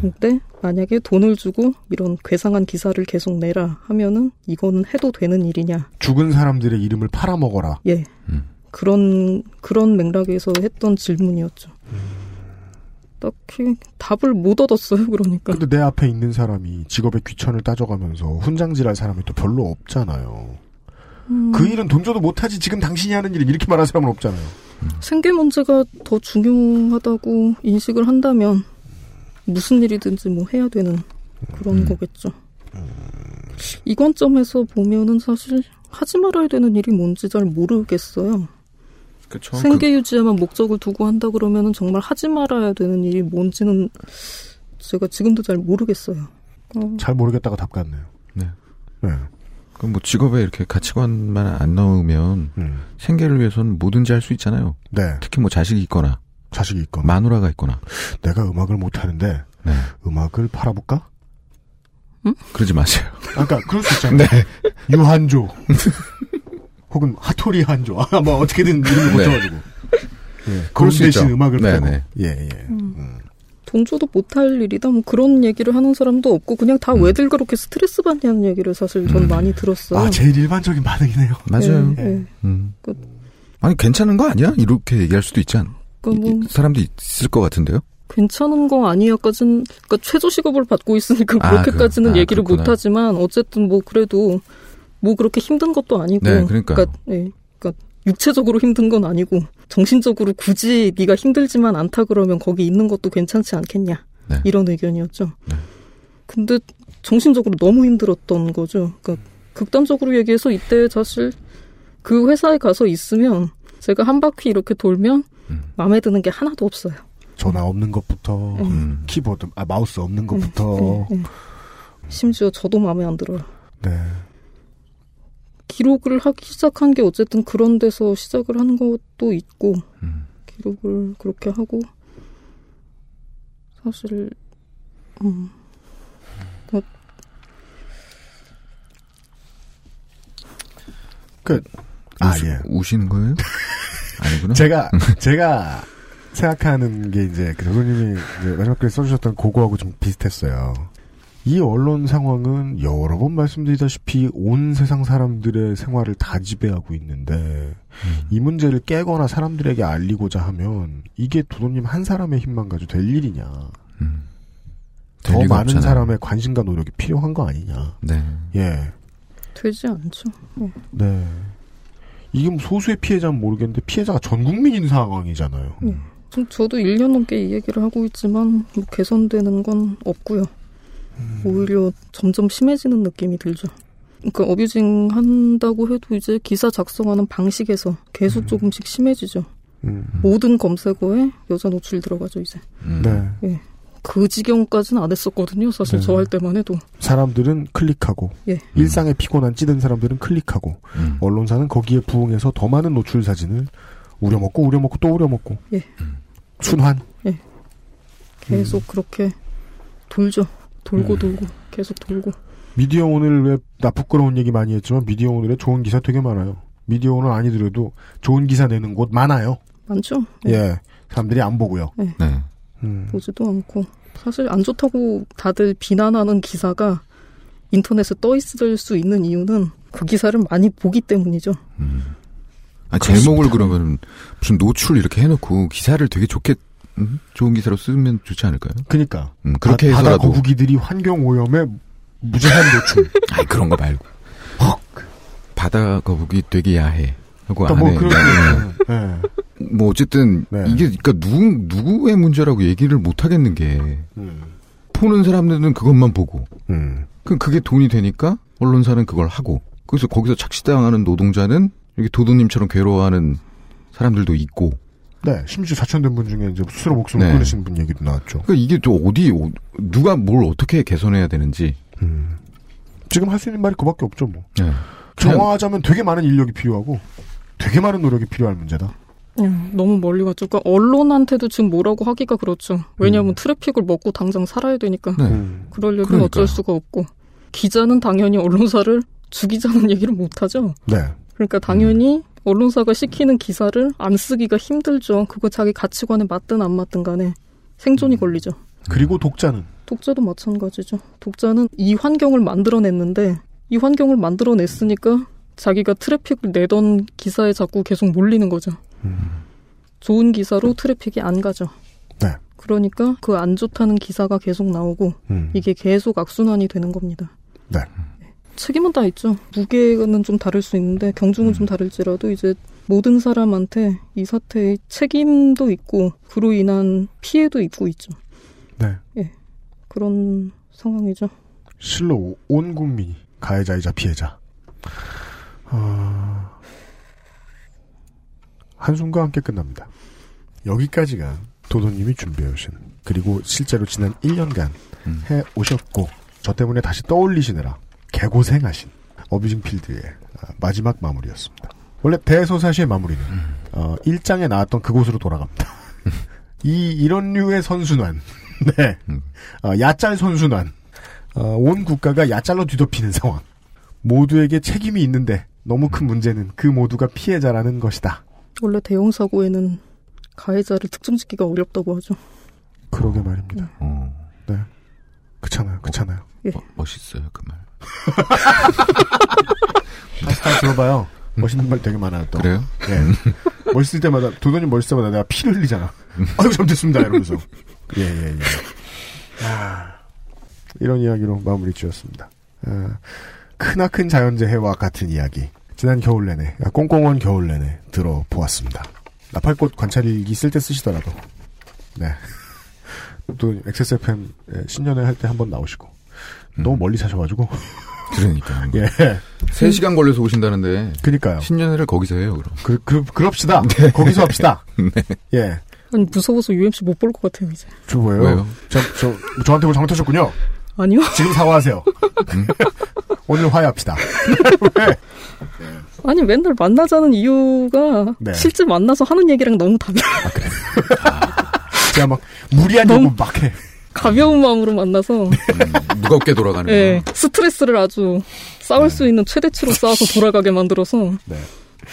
근데 만약에 돈을 주고 이런 괴상한 기사를 계속 내라 하면은 이거는 해도 되는 일이냐?
죽은 사람들의 이름을 팔아먹어라.
예. 그런 그런 맥락에서 했던 질문이었죠. 딱히 답을 못 얻었어요. 그러니까.
근데 내 앞에 있는 사람이 직업의 귀천을 따져가면서 훈장질할 사람이 또 별로 없잖아요.
음,
그 일은 돈 줘도 못하지 지금 당신이 하는 일을 이렇게 말하는 사람은 없잖아요.
생계 문제가 더 중요하다고 인식을 한다면 무슨 일이든지 뭐 해야 되는 그런 거겠죠. 이 관점에서 보면은 사실 하지 말아야 되는 일이 뭔지 잘 모르겠어요.
그쵸.
생계 유지에만 목적을 두고 한다 그러면은 정말 하지 말아야 되는 일이 뭔지는 제가 지금도 잘 모르겠어요. 어,
잘 모르겠다가 답 같네요.
네.
네.
그럼 뭐 직업에 이렇게 가치관만 안 넣으면
음.
생계를 위해서는 뭐든지 할 수 있잖아요.
네.
특히 뭐 자식이 있거나
자식이 있거나
마누라가 있거나
내가 음악을 못 하는데
네.
음악을 팔아볼까?
그러지 마세요.
아까 그러니까 그럴 수 있잖아요.
네.
유한조 혹은 하토리 한조 아, 뭐 어떻게든 이름을
네.
붙여가지고 예,
그럴
그런
수
대신. 음악을
네,
팔고
네.
예 예.
음. 돈 줘도 못할 일이다. 뭐 그런 얘기를 하는 사람도 없고 그냥 다
음.
왜들 그렇게 스트레스 받냐는 얘기를 사실 전 많이 들었어요.
아 제일 일반적인 반응이네요.
맞아요.
예, 예.
음.
그-
아니 괜찮은 거 아니야? 이렇게 얘기할 수도 있지 않?
그러니까 뭐
사람도 있을 것 같은데요.
괜찮은 거 아니야까진 그러니까 최저 시급을 받고 있으니까
아,
그렇게까지는
그- 아,
얘기를
그렇구나.
못하지만 어쨌든 뭐 그래도 뭐 그렇게 힘든 것도 아니고
네, 그러니까요.
육체적으로 힘든 건 아니고 정신적으로 굳이 네가 힘들지만 않다 그러면 거기 있는 것도 괜찮지 않겠냐
네.
이런 의견이었죠. 근데 정신적으로 너무 힘들었던 거죠. 그러니까 극단적으로 얘기해서 이때 사실 그 회사에 가서 있으면 제가 한 바퀴 이렇게 돌면
음.
마음에 드는 게 하나도 없어요.
전화 없는 것부터
음.
키보드 아 마우스 없는 것부터
네, 네. 심지어 저도 마음에 안 들어요.
네.
기록을 하기 시작한 게 어쨌든 그런 데서 시작을 한 것도 있고
음.
기록을 그렇게 하고 사실 음, 그-
끝. 아
우시,
예.
우시는 거예요? 아니구나.
제가 제가 생각하는 게 이제 그 교수님이 이제 마지막 글에 써주셨던 그거하고 좀 비슷했어요. 이 언론 상황은 여러 번 말씀드리다시피 온 세상 사람들의 생활을 다 지배하고 있는데 이 문제를 깨거나 사람들에게 알리고자 하면 이게 도도님 한 사람의 힘만 가지고 될 일이냐. 될더 많은
없잖아요.
사람의 관심과 노력이 필요한 거 아니냐.
네.
예.
되지 않죠. 네.
네. 이게 뭐 소수의 피해자는 모르겠는데 피해자가 전 국민인 상황이잖아요.
네. 좀 저도 1년 넘게 이 얘기를 하고 있지만 뭐 개선되는 건 없고요. 오히려 점점 심해지는 느낌이 들죠. 그러니까 어뷰징 한다고 해도 이제 기사 작성하는 방식에서 계속 조금씩 심해지죠.
음.
모든 검색어에 여자 노출 들어가죠 이제.
네.
예. 그 지경까지는 안 했었거든요. 사실
네.
저할 때만 해도.
사람들은 클릭하고
예.
일상에 피곤한 찌든 사람들은 클릭하고
음.
언론사는 거기에 부응해서 더 많은 노출 사진을 우려먹고 우려먹고 또 우려먹고
예.
순환
예. 계속 그렇게 돌죠. 돌고
음.
돌고 계속 돌고.
미디어 오늘 왜나 부끄러운 얘기 많이 했지만 미디어 오늘에 좋은 기사 되게 많아요. 미디어 오늘 아니더라도 좋은 기사 내는 곳 많아요.
많죠.
예. 사람들이 안 보고요.
네.
네.
음.
보지도 않고 사실 안 좋다고 다들 비난하는 기사가 인터넷에 떠 있을 수 있는 이유는 그 기사를 많이 보기 때문이죠.
아, 제목을 그러면 무슨 노출 이렇게 해놓고 기사를 되게 좋게 음? 좋은 기사로 쓰면 좋지 않을까요?
그니까
음, 그렇게
바, 바다
해서라도
거북이들이 환경 오염에 무제한 노출.
아이 그런 거 말고 바다 거북이 되게 야해 하고
그러니까 뭐
안에
그런
네.
네.
뭐 어쨌든
네.
이게 그러니까 누구 누구의 문제라고 얘기를 못 하겠는 게
음.
보는 사람들은 그것만 보고
음.
그 그게 돈이 되니까 언론사는 그걸 하고 그래서 거기서 착취당하는 노동자는 이렇게 도도님처럼 괴로워하는 사람들도 있고
네, 심지어 자천된 분 중에 이제 스스로 목숨을
네.
끊으신 분 얘기도 나왔죠.
그러니까 이게 또 어디 어- 누가 뭘 어떻게 개선해야 되는지
음. 지금 할 수 있는 말이 그밖에 없죠, 뭐.
네.
정화하자면 되게 많은 인력이 필요하고 되게 많은 노력이 필요할 문제다.
음, 너무 멀리 갔죠. 그러니까 언론한테도 지금 뭐라고 하기가 그렇죠. 왜냐하면
음.
트래픽을 먹고 당장 살아야 되니까.
네.
그러려면
그러니까요.
어쩔 수가 없고. 기자는 당연히 언론사를 죽이자는 얘기를 못 하죠.
네.
그러니까 당연히 언론사가 시키는 기사를 안 쓰기가 힘들죠. 그거 자기 가치관에 맞든 안 맞든 간에 생존이 걸리죠.
그리고 독자는
독자도 마찬가지죠. 독자는 이 환경을 만들어냈는데 이 환경을 만들어냈으니까 자기가 트래픽을 내던 기사에 자꾸 계속 몰리는 거죠. 좋은 기사로 트래픽이 안 가죠.
네.
그러니까 그 안 좋다는 기사가 계속 나오고
음.
이게 계속 악순환이 되는 겁니다.
네.
책임은 다 있죠. 무게는 좀 다를 수 있는데 경중은 좀 다를지라도 이제 모든 사람한테 이 사태의 책임도 있고 그로 인한 피해도 있고 있죠.
네.
예. 그런 상황이죠.
실로 온 국민이 가해자이자 피해자. 어... 한숨과 함께 끝납니다. 여기까지가 도도님이 준비해오신 그리고 실제로 지난 1년간 해 오셨고 저 때문에 다시 떠올리시느라 개고생하신 어뷰징 필드의 아, 마지막 마무리였습니다. 원래 대서사시의 마무리는 어, 1장에 나왔던 그곳으로 돌아갑니다. 이 이런 류의 선순환, 네, 어, 야짤 선순환, 어, 온 국가가 야짤로 뒤덮이는 상황. 모두에게 책임이 있는데 너무 큰 문제는 그 모두가 피해자라는 것이다.
원래 대형 사고에는 가해자를 특정짓기가 어렵다고 하죠.
그러게 말입니다. 네, 그렇잖아요, 그렇잖아요.
예.
멋있어요 그 말.
다 들어봐요. 멋있는 말 되게 많아요, 또.
그래요?
예. 멋있을 때마다, 도도님 멋있을 때마다 내가 피를 흘리잖아. 아유, 잘못했습니다, 이러면서. 예, 예, 예. 아, 이런 이야기로 마무리 지었습니다. 아, 크나큰 자연재해와 같은 이야기. 지난 겨울 내내, 아, 꽁꽁한 겨울 내내 들어보았습니다. 나팔꽃 관찰일기 쓸 때 쓰시더라도. 네. 또, XSFM 신년회 할 때 한 번 나오시고. 너무 멀리 사셔가지고.
그러니까.
예.
3시간 걸려서 오신다는데.
그니까요.
신년회를 거기서 해요, 그럼.
그, 그, 그럽시다. 거기서 합시다.
네.
예.
아니 무서워서 UMC 못 볼 것 같아요 이제.
저 뭐예요?
왜요?
저, 저, 저한테 뭐 잘못하셨군요.
아니요.
지금 사과하세요. 오늘 화해합시다. 왜?
아니 맨날 만나자는 이유가
네.
실제 만나서 하는 얘기랑 너무 달라.
제가 막 무리한
너무-
요구 막 해.
가벼운 마음으로 만나서
무겁게 돌아가는
예, 스트레스를 아주 싸울 수 있는 최대치로 쌓아서 돌아가게 만들어서
네.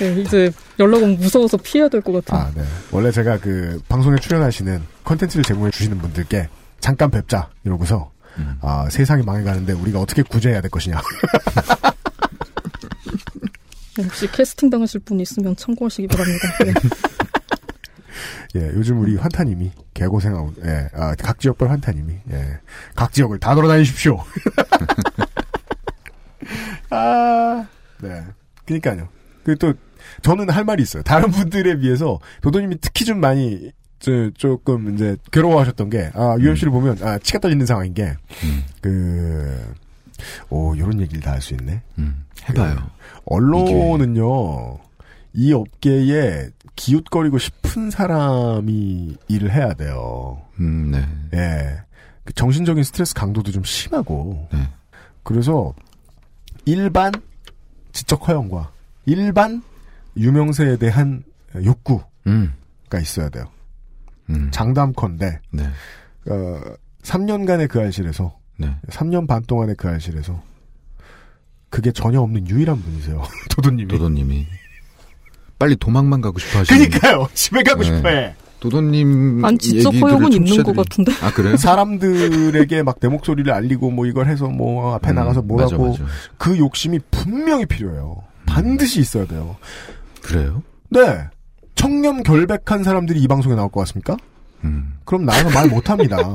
예, 이제 연락 오면 무서워서 피해야 될 것 같아요.
아, 네. 원래 제가 그 방송에 출연하시는 컨텐츠를 제공해 주시는 분들께 잠깐 뵙자 이러고서 아, 세상이 망해가는데 우리가 어떻게 구제해야 될 것이냐.
네, 혹시 캐스팅 당하실 분 있으면 참고하시기 바랍니다. 예.
예, 요즘 우리 환타님이 개고생하고, 예, 아, 각 지역별 환타님이, 예, 각 지역을 다 돌아다니십시오. 아, 네. 그니까요. 그 또, 저는 할 말이 있어요. 다른 분들에 비해서, 도도님이 특히 좀 많이, 저, 조금 이제, 괴로워하셨던 게, 아, UMC를 보면, 아, 치가 떨리는 상황인 게, 그, 오, 요런 얘기를 다 할 수 있네.
해봐요.
그 언론은요, 이 업계에 기웃거리고 싶은 사람이 일을 해야 돼요.
음, 네.
예. 그 정신적인 스트레스 강도도 좀 심하고.
네.
그래서 일반 지적 허용과 일반 유명세에 대한 욕구가
음.
있어야 돼요.
음.
장담컨대
네.
어, 3년간의 그 알실에서
네.
3년 반 동안의 그 알실에서 그게 전혀 없는 유일한 분이세요. 도도님이.
도도님이. 빨리 도망만 가고 싶어 하시는.
그니까요. 집에 가고
네.
싶어해.
도도님.
아니, 지적 허용은 있는 것 같은데?
아, 그래요?
사람들에게 막 내 목소리를 알리고 뭐 이걸 해서 뭐 앞에
음,
나가서 뭐라고
맞아, 맞아.
그 욕심이 분명히 필요해요. 반드시 있어야 돼요.
그래요?
네. 청렴 결백한 사람들이 이 방송에 나올 것 같습니까?
음.
그럼 나와서 말 못합니다.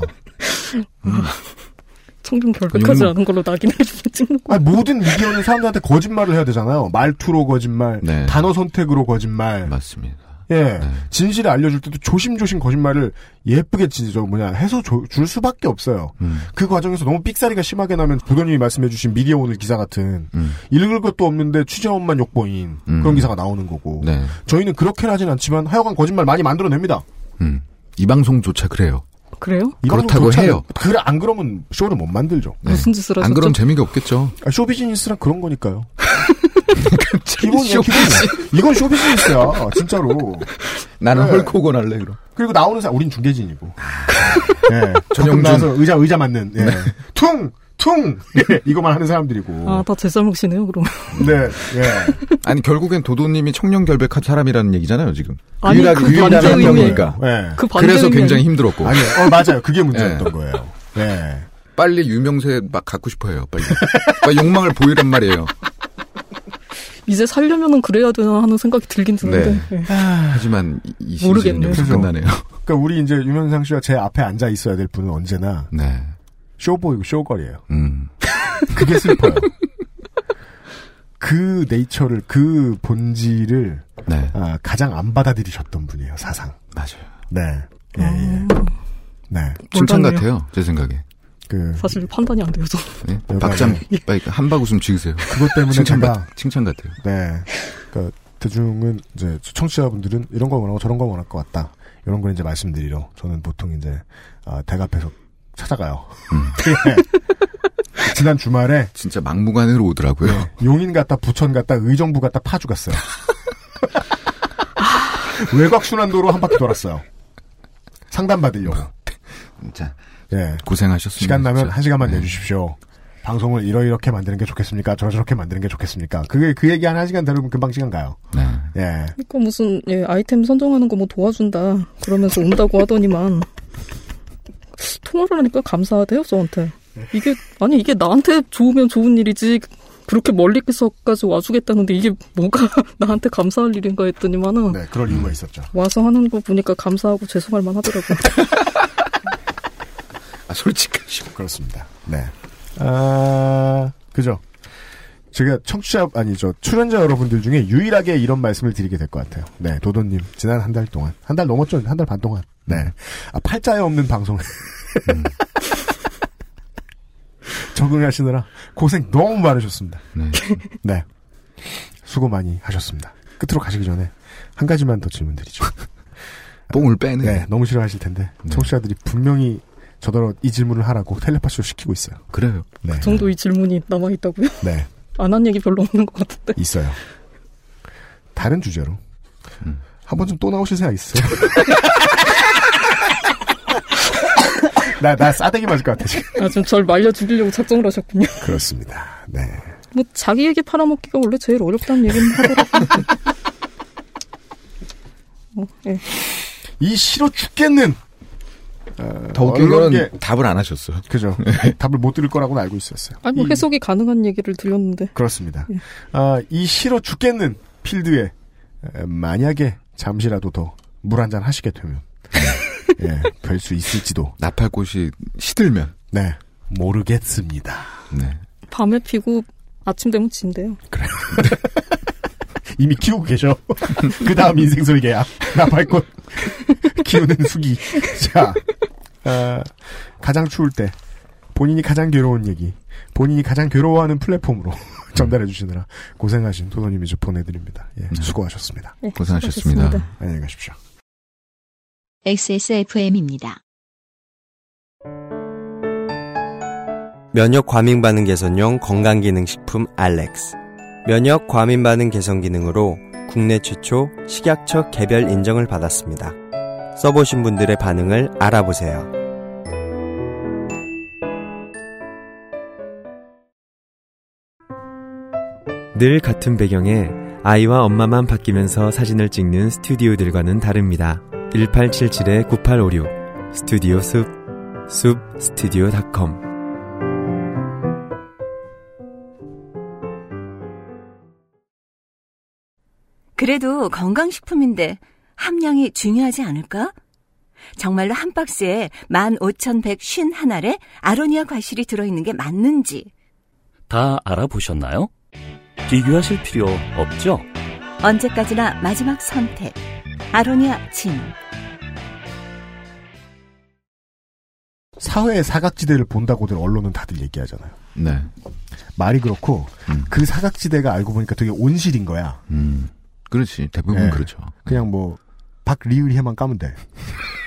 결백하지
음.
않은 걸로 낙인해 주면 찍는 거.
아니, 모든 미디어는 사람들한테 거짓말을 해야 되잖아요. 말투로 거짓말,
네.
단어 선택으로 거짓말.
맞습니다.
예. 진실을 알려줄 때도 조심조심 거짓말을 예쁘게 진짜 뭐냐 해서 줘- 줄 수밖에 없어요.
음.
그 과정에서 너무 삑사리가 심하게 나면 부도님이 말씀해주신 미디어 오늘 기사 같은
음.
읽을 것도 없는데 취재원만 욕보인
음.
그런 기사가 나오는 거고
네.
저희는 그렇게 하진 않지만 하여간 거짓말 많이 만들어냅니다.
음. 이 방송조차 그래요.
그래요?
이
그렇다고 해요.
그래 안 그러면 쇼를 못 만들죠.
네.
무슨 짓을
안
하셨죠?
그럼 재미가 없겠죠.
아, 쇼 비즈니스란 그런 거니까요. 기본이야,
쇼비즈.
기본. 이건 쇼 비즈니스야, 진짜로.
나는
네.
헐크호건 할래, 그럼.
그리고 나오는 사람, 우린 중계진이고. 예.
전영준.
전용 나와서 의자, 의자 맞는, 예.
네.
퉁! 퉁! 예, 이거만 하는 사람들이고.
아, 다제 잘못이네요, 그럼.
네, 예.
아니, 결국엔 도도님이 청년 결백한 사람이라는 얘기잖아요, 지금.
아니,
유일하게,
그
유일한
반대
한. 명이니까.
예.
그 반대
그래서
의미
굉장히? 힘들었고.
아니, 어, 맞아요. 그게 문제였던
예.
거예요. 예.
빨리 유명세 막 갖고 싶어요, 빨리. 빨리 욕망을 보이란 말이에요.
이제 살려면은 그래야 되나 하는 생각이 들긴 드는데.
네.
예.
하지만 이- 이 시즌은
그래서-
끝나네요.
그러니까 우리 이제 유명상 씨와 제 앞에 앉아 있어야 될 분은 언제나
네.
쇼보이고 쇼걸이에요.
음.
그게 슬퍼요. 그 네이처를, 그 본질을
네.
아, 가장 안 받아들이셨던 분이에요, 사상.
맞아요.
네. 예, 예. 네.
칭찬. 같아요, 제 생각에.
그,
사실 판단이 안 돼요, 저.
네.
안에.
빨리 한박 웃음 지으세요.
그것 때문에
칭찬,
제가,
같, 칭찬 같아요.
네. 그, 대중은, 이제, 청취자분들은 이런 거 원하고 저런 거 원할 것 같다. 이런 걸 이제 말씀드리러, 저는 보통 이제, 아, 대갑해서 찾아가요. 예. 지난 주말에
진짜 막무가내로 오더라고요.
네, 용인 갔다 부천 갔다 의정부 갔다 파주 갔어요. 외곽 순환도로 한 바퀴 돌았어요. 상담 받으려고.
진짜
예.
고생하셨습니다.
시간 나면
진짜.
한 시간만
네.
내주십시오. 방송을 이러이렇게 만드는 게 좋겠습니까? 저렇게 만드는 게 좋겠습니까? 그게 그 얘기 한 1시간 들으면 금방 시간 가요.
네.
예.
그러니까 무슨 예, 아이템 선정하는 거 뭐 도와준다 그러면서 온다고 하더니만 통화를 하니까 감사하대요 저한테 이게 아니 이게 나한테 좋으면 좋은 일이지 그렇게 멀리서까지 와주겠다는데 이게 뭐가 나한테 감사할 일인가 했더니만은
네, 그럴 이유가 있었죠.
와서 하는 거 보니까 감사하고 죄송할 만 하더라고요
아, 솔직하시고.
그렇습니다. 네. 아, 그죠. 제가 청취자, 아니죠. 출연자 여러분들 중에 유일하게 이런 말씀을 드리게 될 것 같아요. 네, 도도님. 지난 한 달 동안. 한 달 넘었죠? 한 달 반 동안. 네. 아, 팔자에 없는 방송. 적응하시느라 고생 너무 많으셨습니다.
네.
네. 수고 많이 하셨습니다. 끝으로 가시기 전에 한 가지만 더 질문 드리죠.
뽕을 빼네.
네, 너무 싫어하실 텐데. 청취자들이 분명히 저더러 이 질문을 하라고 텔레파시로 시키고 있어요.
그래요.
네.
그 정도 이 질문이 남아있다고요?
네.
안 한 얘기 별로 없는 것 같은데
있어요. 다른 주제로. 한 번쯤 또 나오실 생각 있어요? 나, 나 싸대기 맞을 것 같아, 지금.
아, 좀절 말려 죽이려고 작정을 하셨군요
그렇습니다. 네.
뭐 자기 얘기 팔아먹기가 원래 제일 어렵다는 얘기는 하더라고요 어, 예.
이 싫어 죽겠는! 어,
더 웃긴 건 답을 안 하셨어요.
그죠. 답을 못 들을 거라고는 알고 있었어요.
아니 뭐
이-
해석이 가능한 얘기를 들렸는데
그렇습니다.
예.
아, 이 싫어 죽겠는 필드에 에, 만약에 잠시라도 더 물 한 잔 하시게 되면 예, 뵐수 있을지도
나팔 꽃이 시들면.
네 모르겠습니다.
네.
밤에 피고 아침 되면 진대요
이미 키우고 계셔. 그 다음 인생 설계야. 나팔꽃 키우는 수기. 자, 아, 가장 추울 때 본인이 가장 괴로운 얘기, 본인이 가장 괴로워하는 플랫폼으로 전달해 주시느라 고생하신 도도님이 저 보내드립니다. 예, 수고하셨습니다.
네,
고생하셨습니다.
수고하셨습니다.
안녕히 가십시오.
XSFM입니다.
면역 과민 반응 개선용 건강기능식품 알렉스. 면역 과민 반응 개선 기능으로 국내 최초 식약처 개별 인정을 받았습니다. 써보신 분들의 반응을 알아보세요.
늘 같은 배경에 아이와 엄마만 바뀌면서 사진을 찍는 스튜디오들과는 다릅니다. 1877-9856 스튜디오 숲, 숲 스튜디오닷컴
그래도 건강식품인데 함량이 중요하지 않을까? 정말로 한 박스에 15,151알에 아로니아 과실이 들어있는 게 맞는지
다 알아보셨나요? 비교하실 필요 없죠?
언제까지나 마지막 선택 아로니아 진
사회의 사각지대를 본다고들 언론은 다들 얘기하잖아요.
네.
말이 그렇고
음.
그 사각지대가 알고 보니까 되게 온실인 거야.
음. 그렇지. 대부분
네.
그렇죠.
그냥 뭐 박리을해만 까면 돼.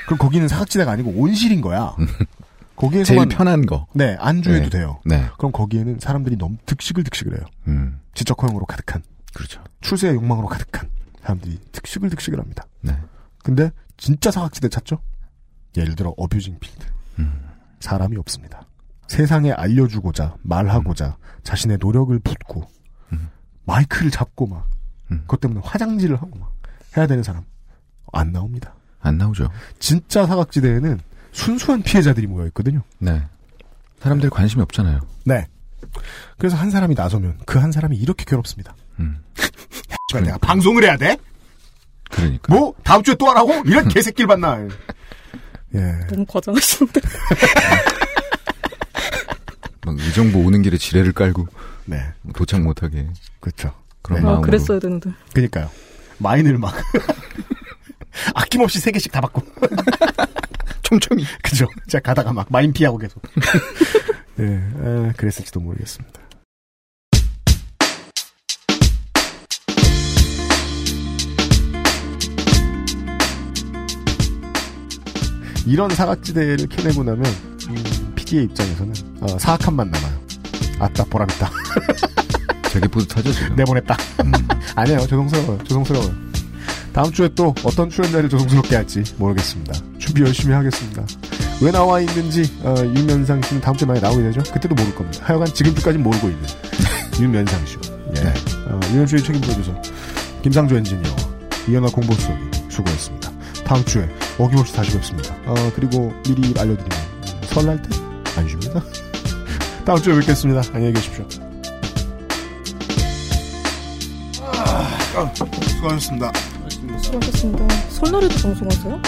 그럼 거기는 사각지대가 아니고 온실인 거야. 거기에서만
제일 편한 거.
네 안주해도
네.
돼요.
네.
그럼 거기에는 사람들이 너무 득식을 득식을 해요.
음.
지적 허용으로 가득한
그렇죠.
출세의 욕망으로 가득한 사람들이 득식을 득식을 합니다.
네.
근데 진짜 사각지대 찾죠? 예를 들어 어뷰징 필드.
음.
사람이 없습니다. 세상에 알려주고자 말하고자 자신의 노력을 붓고
음.
마이크를 잡고 막
음.
그것 때문에 화장질을 하고 막 해야 되는 사람 안 나옵니다.
안 나오죠.
진짜 사각지대에는 순수한 피해자들이 모여 있거든요.
네. 사람들이 관심이 없잖아요.
네. 그래서 한 사람이 나서면 그 한 사람이 이렇게 괴롭습니다.
음.
씨발, 내가 방송을 해야 돼?
그러니까.
뭐 다음 주에 또 하라고? 이런 개새끼를 봤나? 예.
너무 과장하시는데
막 의정부 오는 길에 지뢰를 깔고
네.
도착 못하게.
그렇죠.
그런
아,
마음으로.
그랬어야 되는데
그니까요. 마인을 막 아낌없이 세 개씩 다 받고
촘촘히.
그죠. 제가 가다가 막 마인 피하고 계속. 예, 아, 그랬을지도 모르겠습니다. 이런 사각지대를 캐내고 나면 음, PD의 입장에서는 어, 사악함만 남아요. 아따 보람있다.
되게 뿌듯하죠 지금.
내보냈다. 아니에요. 죄송스러워요. 죄송스러워요. 다음 주에 또 어떤 출연자를 조성스럽게 할지 모르겠습니다. 준비 열심히 하겠습니다. 왜 나와 있는지 어, 윤면상 씨는 다음 주에 많이 나오게 되죠? 그때도 모를 겁니다. 하여간 지금까지 모르고 있는 윤면상 씨. 예. 어, 윤현주의 책임 프로듀서 김상조 엔지니어 이현아 공보수석이 수고했습니다. 다음 주에 어김없이 다시 뵙습니다. 어, 그리고 미리 알려드리면 설날 때 안 쉽니다. 다음 주에 뵙겠습니다. 안녕히 계십시오. 아, 수고하셨습니다.
수고하셨습니다. 설날에도 방송하세요?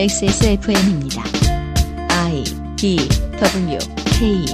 XSFM입니다. I D W K